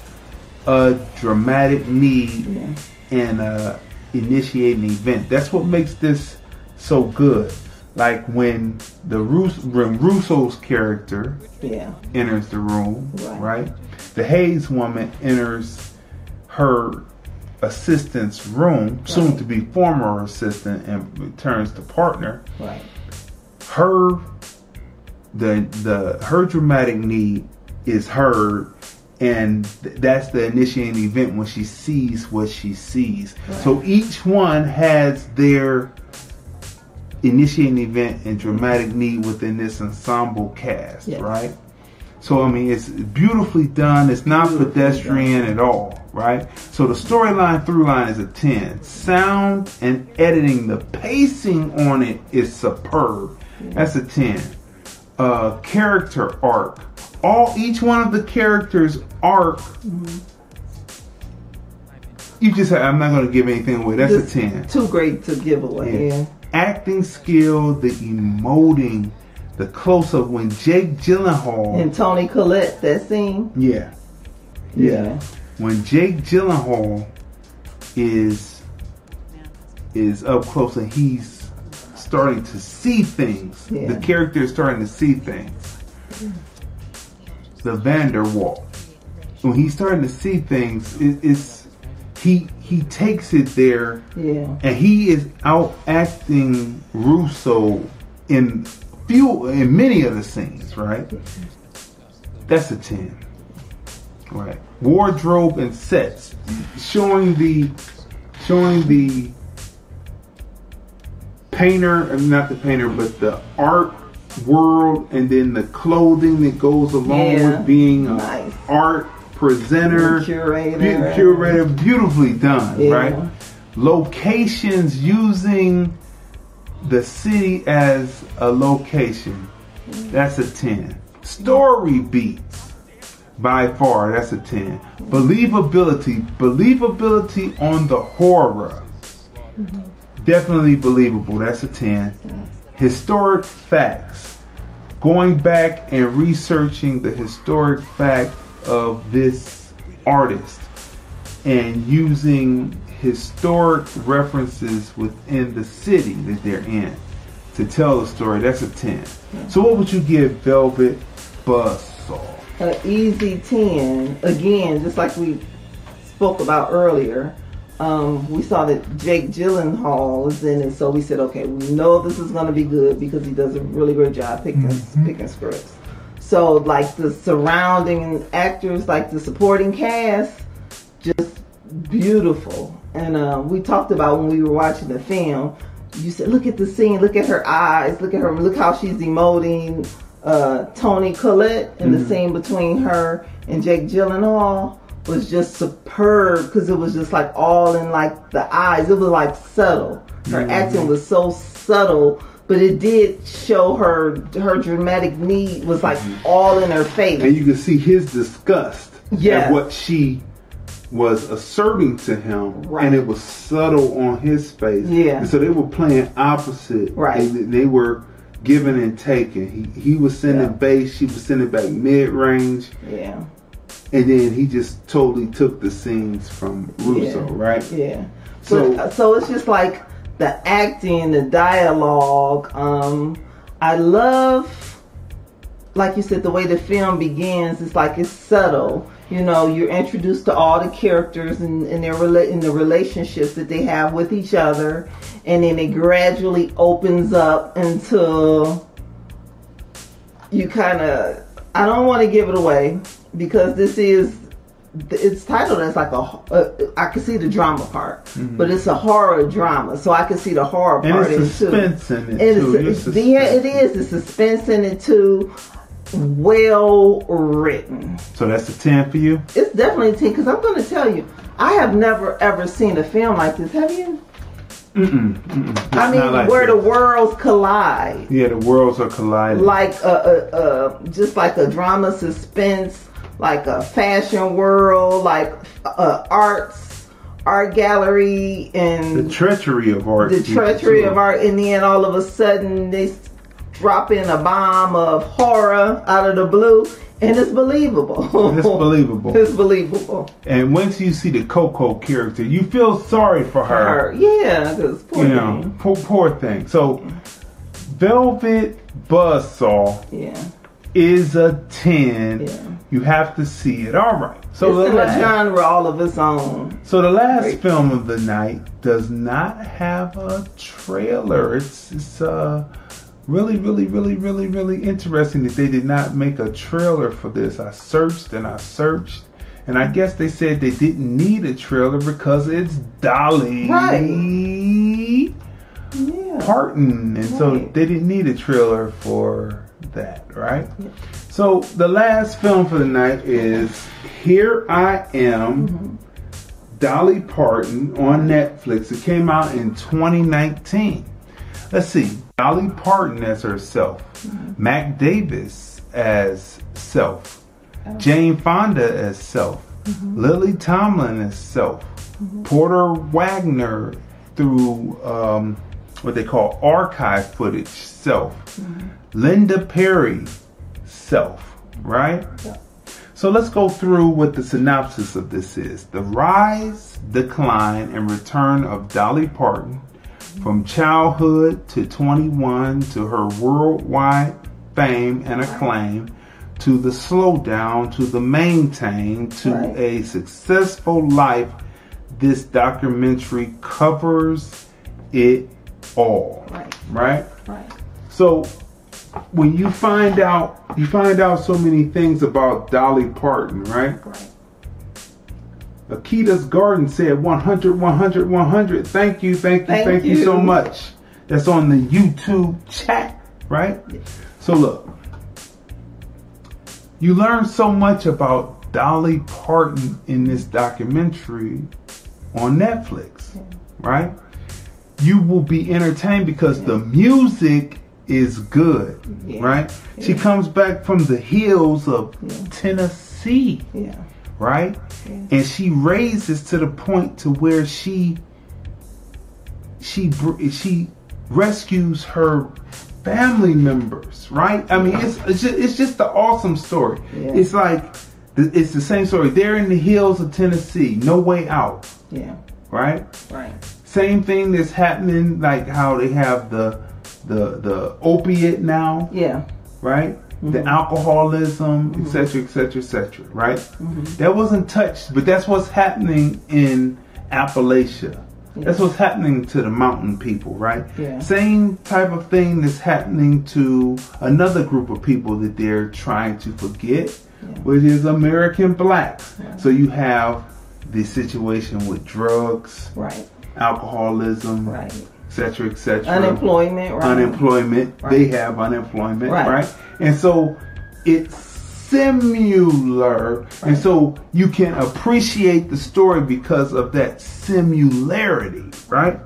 a dramatic need and a initiating event. That's what makes this so good. Like when the Rus- when Russo's character Yeah. enters the room, Right. right? The Haze woman enters her assistant's room, soon to be former assistant, and returns to partner. Right. Her the the her dramatic need is heard, and th- that's the initiating event when she sees what she sees. So each one has their initiating event and dramatic need within this ensemble cast, Yes. right? So I mean, it's beautifully done. It's not pedestrian at all, right? So the storyline through line is a ten. Sound and editing, the pacing on it is superb. That's a ten. Uh, character arc. All each one of the characters' arc. You just. I'm not going to give anything away. That's Just a ten. Too great to give away. Yeah. Yeah. Acting skill, the emoting, the close up when Jake Gyllenhaal. And Toni Collette, that scene. Yeah. Yeah. When Jake Gyllenhaal is is up close and he's starting to see things. Yeah. The character is starting to see things. The Vandewalt. When he's starting to see things, it, it's he he takes it there Yeah. and he is out acting Russo in few in many of the scenes, right? That's a ten. Right. Wardrobe and sets. Showing the showing the painter not the painter, but the art world and then the clothing that goes along Yeah. with being Nice. art presenter Curator. Beau- curator, beautifully done, Yeah. right? Locations using the city as a location. That's a 10. Story beats, by far, that's a 10. Believability, believability on the horror. Mm-hmm. Definitely believable, that's a 10. Historic facts. Going back and researching the historic fact of this artist and using historic references within the city that they're in to tell the story. That's a 10. So what would you give Velvet Buzzsaw? An easy 10. Again, just like we spoke about earlier, um, we saw that Jake Gyllenhaal is in it, so we said, okay, we know this is going to be good because he does a really great job picking, picking scripts. So, like the surrounding actors, like the supporting cast, just beautiful. And uh, we talked about when we were watching the film. You said, "Look at the scene. Look at her eyes. Look at her. Look how she's emoting." Uh, Toni Collette in Mhm. the scene between her and Jake Gyllenhaal was just superb because it was just like all in like the eyes. It was like subtle. Her Mhm. acting was so subtle, but it did show her her dramatic need was like all in her face. And you can see his disgust Yeah. at what she was asserting to him, and it was subtle on his face. Yeah. And so they were playing opposite. Right. And they were giving and taking. He he was sending bass, she was sending back mid range, Yeah. and then he just totally took the scenes from Russo, Yeah. right? Yeah. So- So uh, so it's just like the acting, the dialogue. Um, I love, like you said, the way the film begins. It's like it's subtle. You know, you're introduced to all the characters and, and their rela- in the relationships that they have with each other, and then it gradually opens up until you kind of. I don't want to give it away because this is it's titled as like a, a I can see the drama part, Mhm. but it's a horror drama, so I can see the horror And part it's in it too. suspense in it, And too. it's- It's yeah, it is. The suspense in it too. Well written. So that's a ten for you. It's definitely a ten because I'm going to tell you, I have never ever seen a film like this. Have you? Mm-mm, mm-mm. I mean, like where this. the worlds collide. yeah, the worlds are colliding. like a, a, a just like a drama suspense like a fashion world like uh, arts art gallery and the treachery of art. the treachery of art and then all of a sudden they drop in a bomb of horror out of the blue and it's believable It's believable. it's believable And once you see the Coco character, you feel sorry for her. her yeah because poor you know, thing. poor, poor thing. So, Velvet Buzzsaw yeah is a 10. You have to see it. All right. So, it's the last, genre all of its own so the last Great. film of the night does not have a trailer. It's, it's uh, really, really, really, really, really interesting that they did not make a trailer for this. I searched and I searched. And I guess they said they didn't need a trailer because it's Dolly Parton. And so they didn't need a trailer for that, right? So the last film for the night is Here I Am, Dolly Parton on Netflix. It came out in 2019. Let's see, Dolly Parton as herself, mm-hmm. Mac Davis as self, oh. Jane Fonda as self, mm-hmm. Lily Tomlin as self, mm-hmm. Porter Wagoner through um, what they call archive footage, self, Linda Perry, self, right? So let's go through what the synopsis of this is. The rise, decline, and return of Dolly Parton from childhood to 21 to her worldwide fame and acclaim to the slowdown to the maintain to Right. a successful life. This documentary covers it all. Right. Right? right So when you find out you find out so many things about Dolly Parton, right? Right. Akita's Garden said 100, 100, 100. Thank you, thank you, thank, Thank you. so much. That's on the YouTube chat, right? So look, you learn so much about Dolly Parton in this documentary on Netflix, right? You will be entertained because the music is good, Yeah. right? She comes back from the hills of Tennessee, yeah right? And she raises to the point to where she she she rescues her family members, right? I mean, it's it's just, it's just the awesome story. Yeah. It's like it's the same story. They're in the hills of Tennessee, no way out, yeah right? right Same thing that's happening, like how they have the the the opiate now, yeah right? The alcoholism, etc., etc., etc., right? Mm-hmm. That wasn't touched, but that's what's happening in Appalachia. That's what's happening to the mountain people, right? Yeah. Same type of thing that's happening to another group of people that they're trying to forget, which is American blacks. So you have the situation with drugs, Right. alcoholism, Right. Et cetera, et cetera. Unemployment, right. Unemployment. Right. They have unemployment, Right. right? And so it's similar. And so you can appreciate the story because of that similarity, right?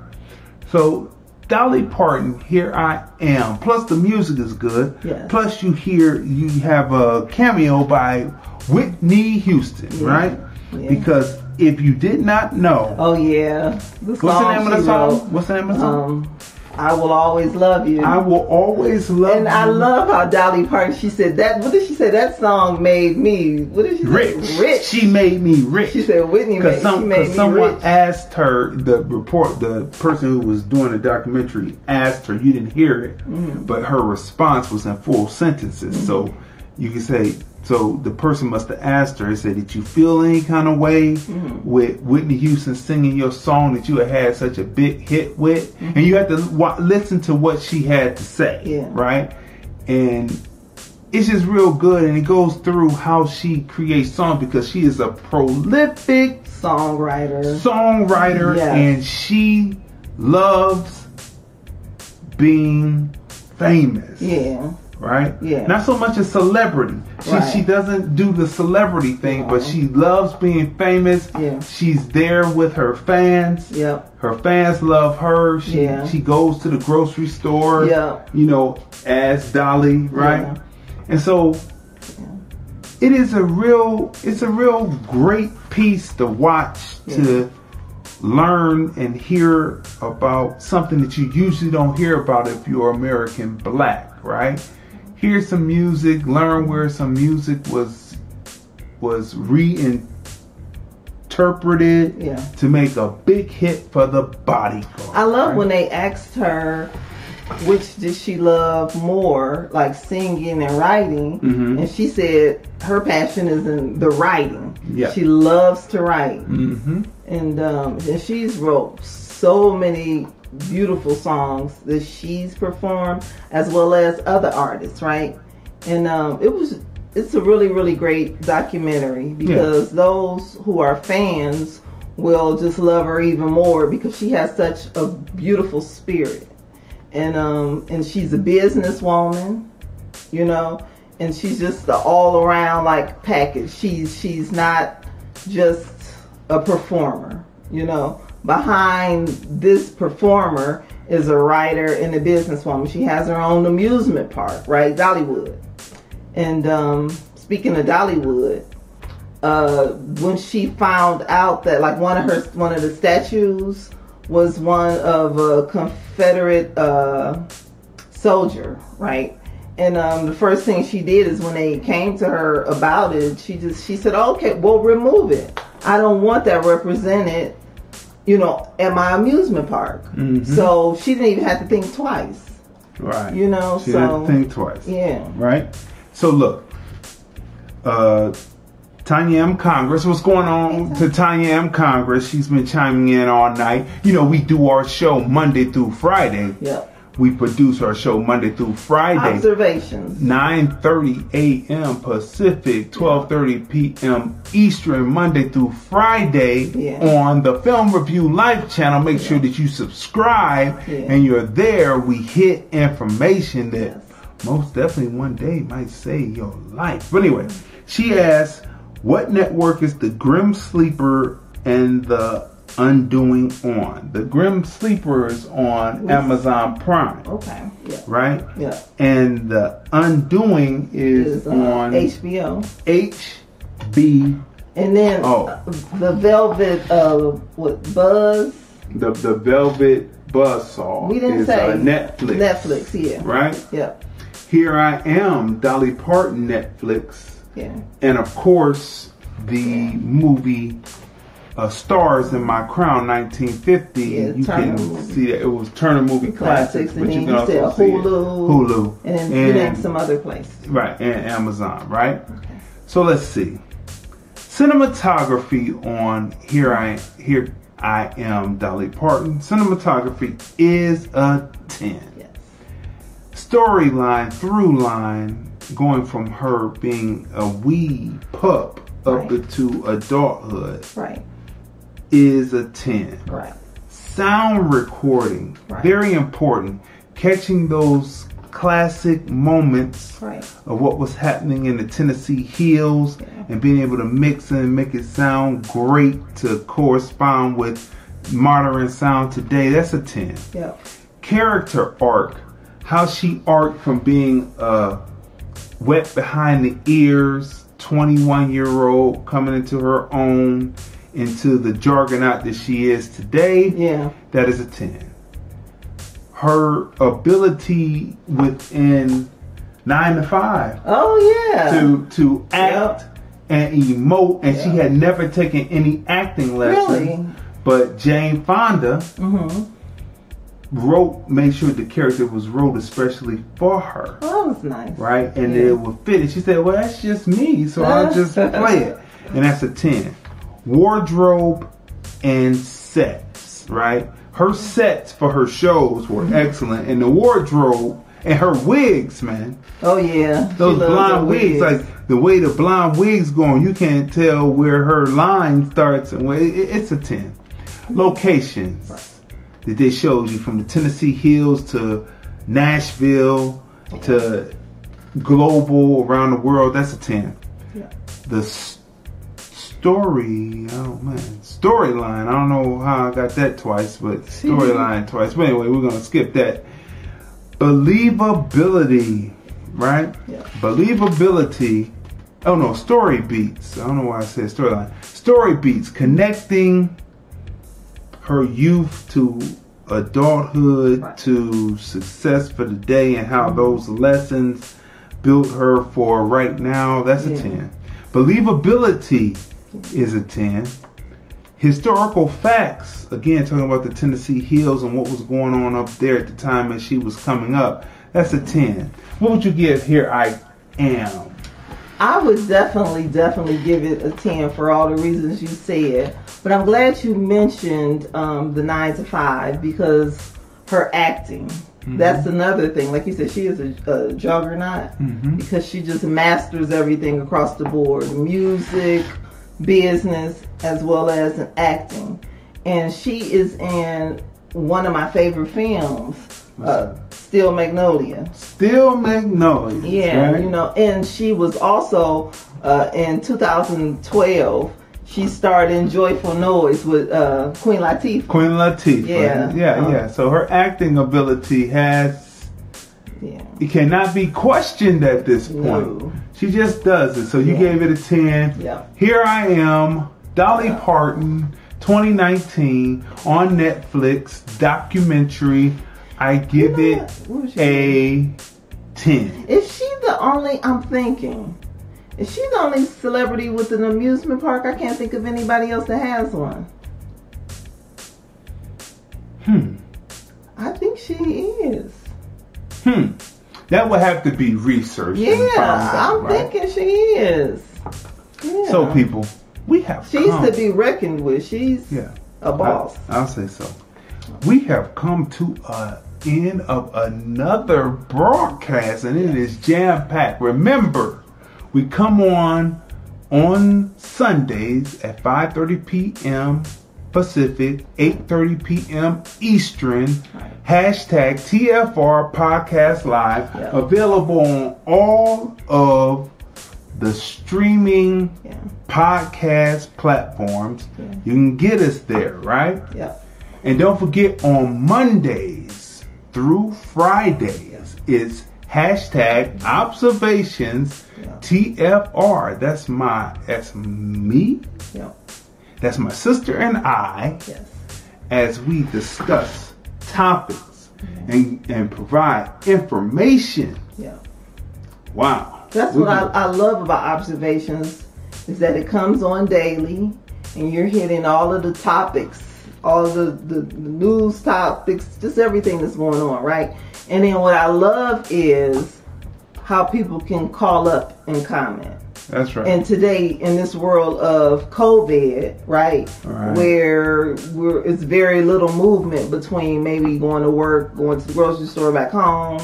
So Dolly Parton, here I am. Plus the music is good. Yes. Plus you hear you have a cameo by Whitney Houston, Yeah. right? Yeah. Because if you did not know, Oh yeah. The what's the name of the song? wrote, What's the name of the song? Um, I will always love you. I will always love and I love how Dolly Parton. She said that. What did she say? That song made me. What did she rich. say? Rich. She made me rich. She said Whitney made, some, she made me someone rich. asked her, the report, the person who was doing the documentary asked her, you didn't hear it, Mhm. but her response was in full sentences. So you can say, so the person must have asked her, said, did you feel any kind of way Mhm. with Whitney Houston singing your song that you had had such a big hit with? And you had to wa- listen to what she had to say, Yeah. right? And it's just real good and it goes through how she creates songs because she is a prolific songwriter songwriter Yes. and she loves being famous Yeah. Right Yeah. not so much a celebrity she, Right. she doesn't do the celebrity thing but she loves being famous Yeah. she's there with her fans Yep. her fans love her she Yeah. she goes to the grocery store Yeah. you know as dolly right Yeah. and so it is a real it's a real great piece to watch to learn and hear about something that you usually don't hear about if you're American black, right? Hear some music, learn where some music was was reinterpreted Yeah. to make a big hit for the bodyguard. I love right? when they asked her which did she love more, like singing and writing, Mhm. and she said her passion is in the writing. Yeah. She loves to write, Mm-hmm. and um, and she's wrote so many beautiful songs that she's performed, as well as other artists, right? And um, it was it's a really really great documentary because those who are fans will just love her even more because she has such a beautiful spirit. And um and she's a businesswoman you know? And she's just the all around like package. She's she's not just a performer you know behind this performer is a writer and a businesswoman she has her own amusement park right dollywood and um speaking of dollywood uh, when she found out that like one of her one of the statues was one of a Confederate uh, soldier, right? And um, the first thing she did is when they came to her about it, she just she said, "Okay, well, remove it. I don't want that represented, you know, at my amusement park." Mhm. So she didn't even have to think twice. Right. You know, she so didn't think twice. Yeah. Right? So look, uh Tanya M. Congress, what's going on to Tanya M. Congress? She's been chiming in all night. You know, we do our show Monday through Friday. Yep. We produce our show Monday through Friday. Observations. 9:30 a.m. Pacific, 12:30 p.m. Eastern, Monday through Friday Yeah. on the Film Review Live channel. Make sure that you subscribe Yeah. and you're there. We hit information that most definitely one day might save your life. But anyway, she asked, "What network is the Grim Sleeper and the Undoing on?" The Grim Sleeper is on Yes. Amazon Prime Okay. Yeah. right? Yeah. And the Undoing is, Is, uh, on HBO. HB, And then Oh. uh, the Velvet, uh, what Buzz? the the Velvet Buzzsaw. We didn't is, say uh, Netflix. Netflix, yeah. Right. Yep. Here I am, Dolly Parton Netflix, Yeah. and of course the movie. Uh, stars in my crown 1950 Yeah, you Turner can movie. see that it was Turner movie classics, Classics, but and you can you also see it. Hulu, Hulu and then you some other places. Right, and Amazon, right? Okay. So let's see. Cinematography on Here I Here I Am Dolly Parton. Cinematography is a 10. Yes. Storyline, through line, going from her being a wee pup up Right. to adulthood. Right. Is a 10. Right. Sound recording, Right. very important. Catching those classic moments Right. of what was happening in the Tennessee Hills and being able to mix and make it sound great to correspond with modern sound today. That's a 10 Yep. character arc, how she arced from being a wet behind the ears 21 year old coming into her own into the juggernaut that she is today. Yeah. That is a 10. Her ability within 9 to 5 Oh yeah. to to act and emote and she had never taken any acting lessons. Really? But Jane Fonda Mm-hmm. wrote, made sure the character was wrote especially for her, Well, that was nice. right? And Yeah. it would fit it. She said, "Well, that's just me, so I'll just play it," and that's a ten. Wardrobe and sets, right? Her sets for her shows were Mm-hmm. excellent, and the wardrobe and her wigs, man. Oh yeah. Those blonde wigs, like the way the blonde wigs going, you can't tell where her line starts and where it, it's a ten. Locations that they showed you from the Tennessee Hills to Nashville to global around the world. That's a ten. Yeah. The story, oh man, storyline. I don't know how I got that twice, but storyline twice. But anyway, we're gonna skip that. Believability, right? Yeah. Believability. Oh no, story beats. I don't know why I said storyline. Story beats connecting her youth to adulthood to success for the day and how mm-hmm. those lessons built her for right now. That's a 10. Believability is a 10. Historical facts, again, talking about the Tennessee Hills and what was going on up there at the time as she was coming up. That's a 10. What would you give Here I Am? I would definitely, definitely give it a 10 for all the reasons you said. But I'm glad you mentioned um, the 9 to 5 because her acting. Mm-hmm. That's another thing. Like you said, she is a, a juggernaut Mhm. because she just masters everything across the board music, business, as well as in acting. And she is in one of my favorite films, uh, Steel Magnolia. Steel Magnolia. Yeah, right? you know, and she was also uh, in 2012. She starred in Joyful Noise with uh, Queen Latifah. Queen Latifah. Yeah. Yeah, Um, yeah. So her acting ability has Yeah. it cannot be questioned at this point. She just does it. So you Yeah. gave it a 10. Yeah. Here I am, Dolly Parton, 2019 on Netflix documentary. I give it a 10. Is she the only? I'm thinking. Is she the only celebrity with an amusement park? I can't think of anybody else that has one. Hmm. I think she is. Hmm. That would have to be researched. Yeah, out, I'm right? thinking she is. Yeah. So people, we have she's come. to be reckoned with. She's Yeah. a boss. I, will say so. We have come to a end of another broadcast, and it is jam packed. Remember, we come on on Sundays at 5:30 p.m. Pacific, 8:30 p.m. Eastern. Hashtag TFR Podcast Live available on all of the streaming podcast platforms. You can get us there, right? Yeah. And don't forget on Mondays through Fridays, it's hashtag observations TFR. That's my, that's me. Yeah. That's my sister and I Yes. as we discuss topics and, and provide information. Yeah. Wow. That's We what I, I love about observations is that it comes on daily and you're hitting all of the topics, all the, the, the news topics, just everything that's going on, right? And then what I love is how people can call up and comment. That's right. And today, in this world of COVID, right, Right. where we're, it's very little movement between maybe going to work, going to the grocery store, back home.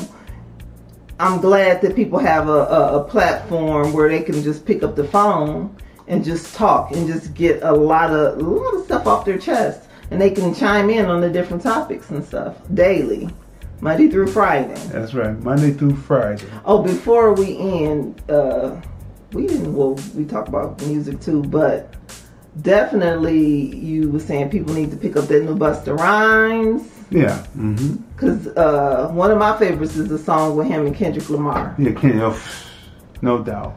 I'm glad that people have a, a, a platform where they can just pick up the phone and just talk and just get a lot of a lot of stuff off their chest, and they can chime in on the different topics and stuff daily, Monday through Friday. That's right, Monday through Friday. Oh, before we end, uh, we didn't. Well, we talked about music too, but definitely you were saying people need to pick up that new Busta Rhymes. Yeah. Mm-hmm. Cause uh, one of my favorites is the song with him and Kendrick Lamar. Yeah, can oh, no doubt,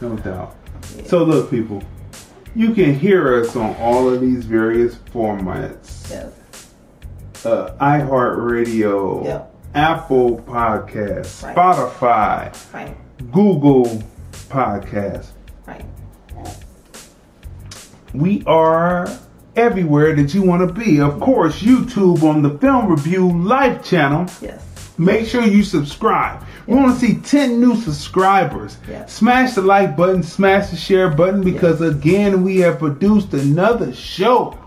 no doubt. So look, people, you can hear us on all of these various formats. Yes. Uh, iHeartRadio, Yep. Apple Podcasts, Right. Spotify, Right. Google Podcasts. Right. We are everywhere that you want to be. Of course, YouTube on the Film Review Live channel. Yes. Make sure you subscribe. We want to see 10 new subscribers. Yes. Smash the like button, smash the share button because again, we have produced another show.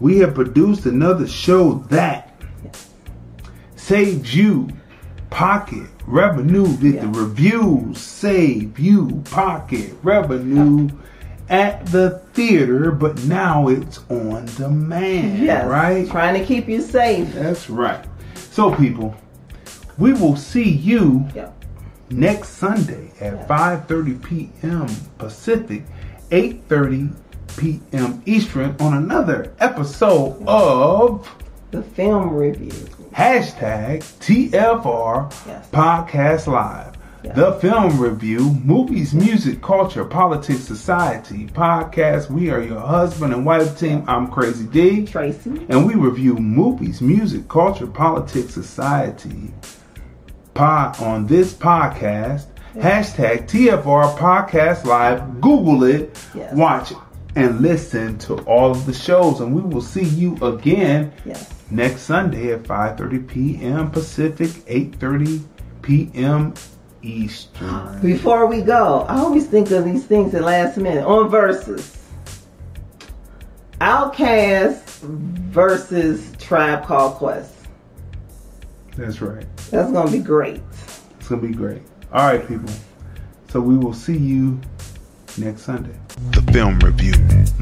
We have produced another show that saved you pocket revenue. Did the reviews save you pocket revenue at the theater, but now it's on demand, Yes. right? Trying to keep you safe. That's right. So, people, we will see you next Sunday at 5:30 p.m. Pacific, 8:30 p.m. Eastern on another episode of the Film Review. Hashtag TFR Podcast Live. The Film Review, Movies, Music, Culture, Politics, Society podcast. We are your husband and wife team. I'm Crazy D. Tracy. And we review movies, music, culture, politics, society pod on this podcast. Hashtag TFR Podcast Live. Google it, Yes. watch it, and listen to all of the shows. And we will see you again Yes. Next Sunday at 5:30 p.m. Pacific, 8:30 p.m. Eastern. Before we go, I always think of these things at last minute on verses. OutKast versus Tribe Called Quest. That's right. That's gonna be great. It's gonna be great. All right, people. So we will see you next Sunday. The Film Review,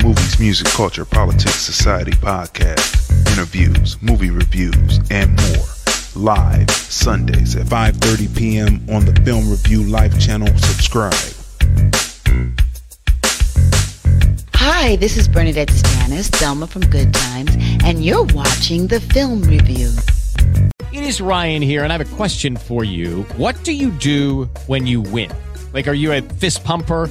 Movies, Music, Culture, Politics, Society podcast, interviews, movie reviews, and more. Live Sundays at 5:30 p.m. on the Film Review Live channel. Subscribe. Hi, this is Bernadette Stanis, Thelma from Good Times, and you're watching the Film Review. It is Ryan here, and I have a question for you. What do you do when you win? Like, are you a fist pumper?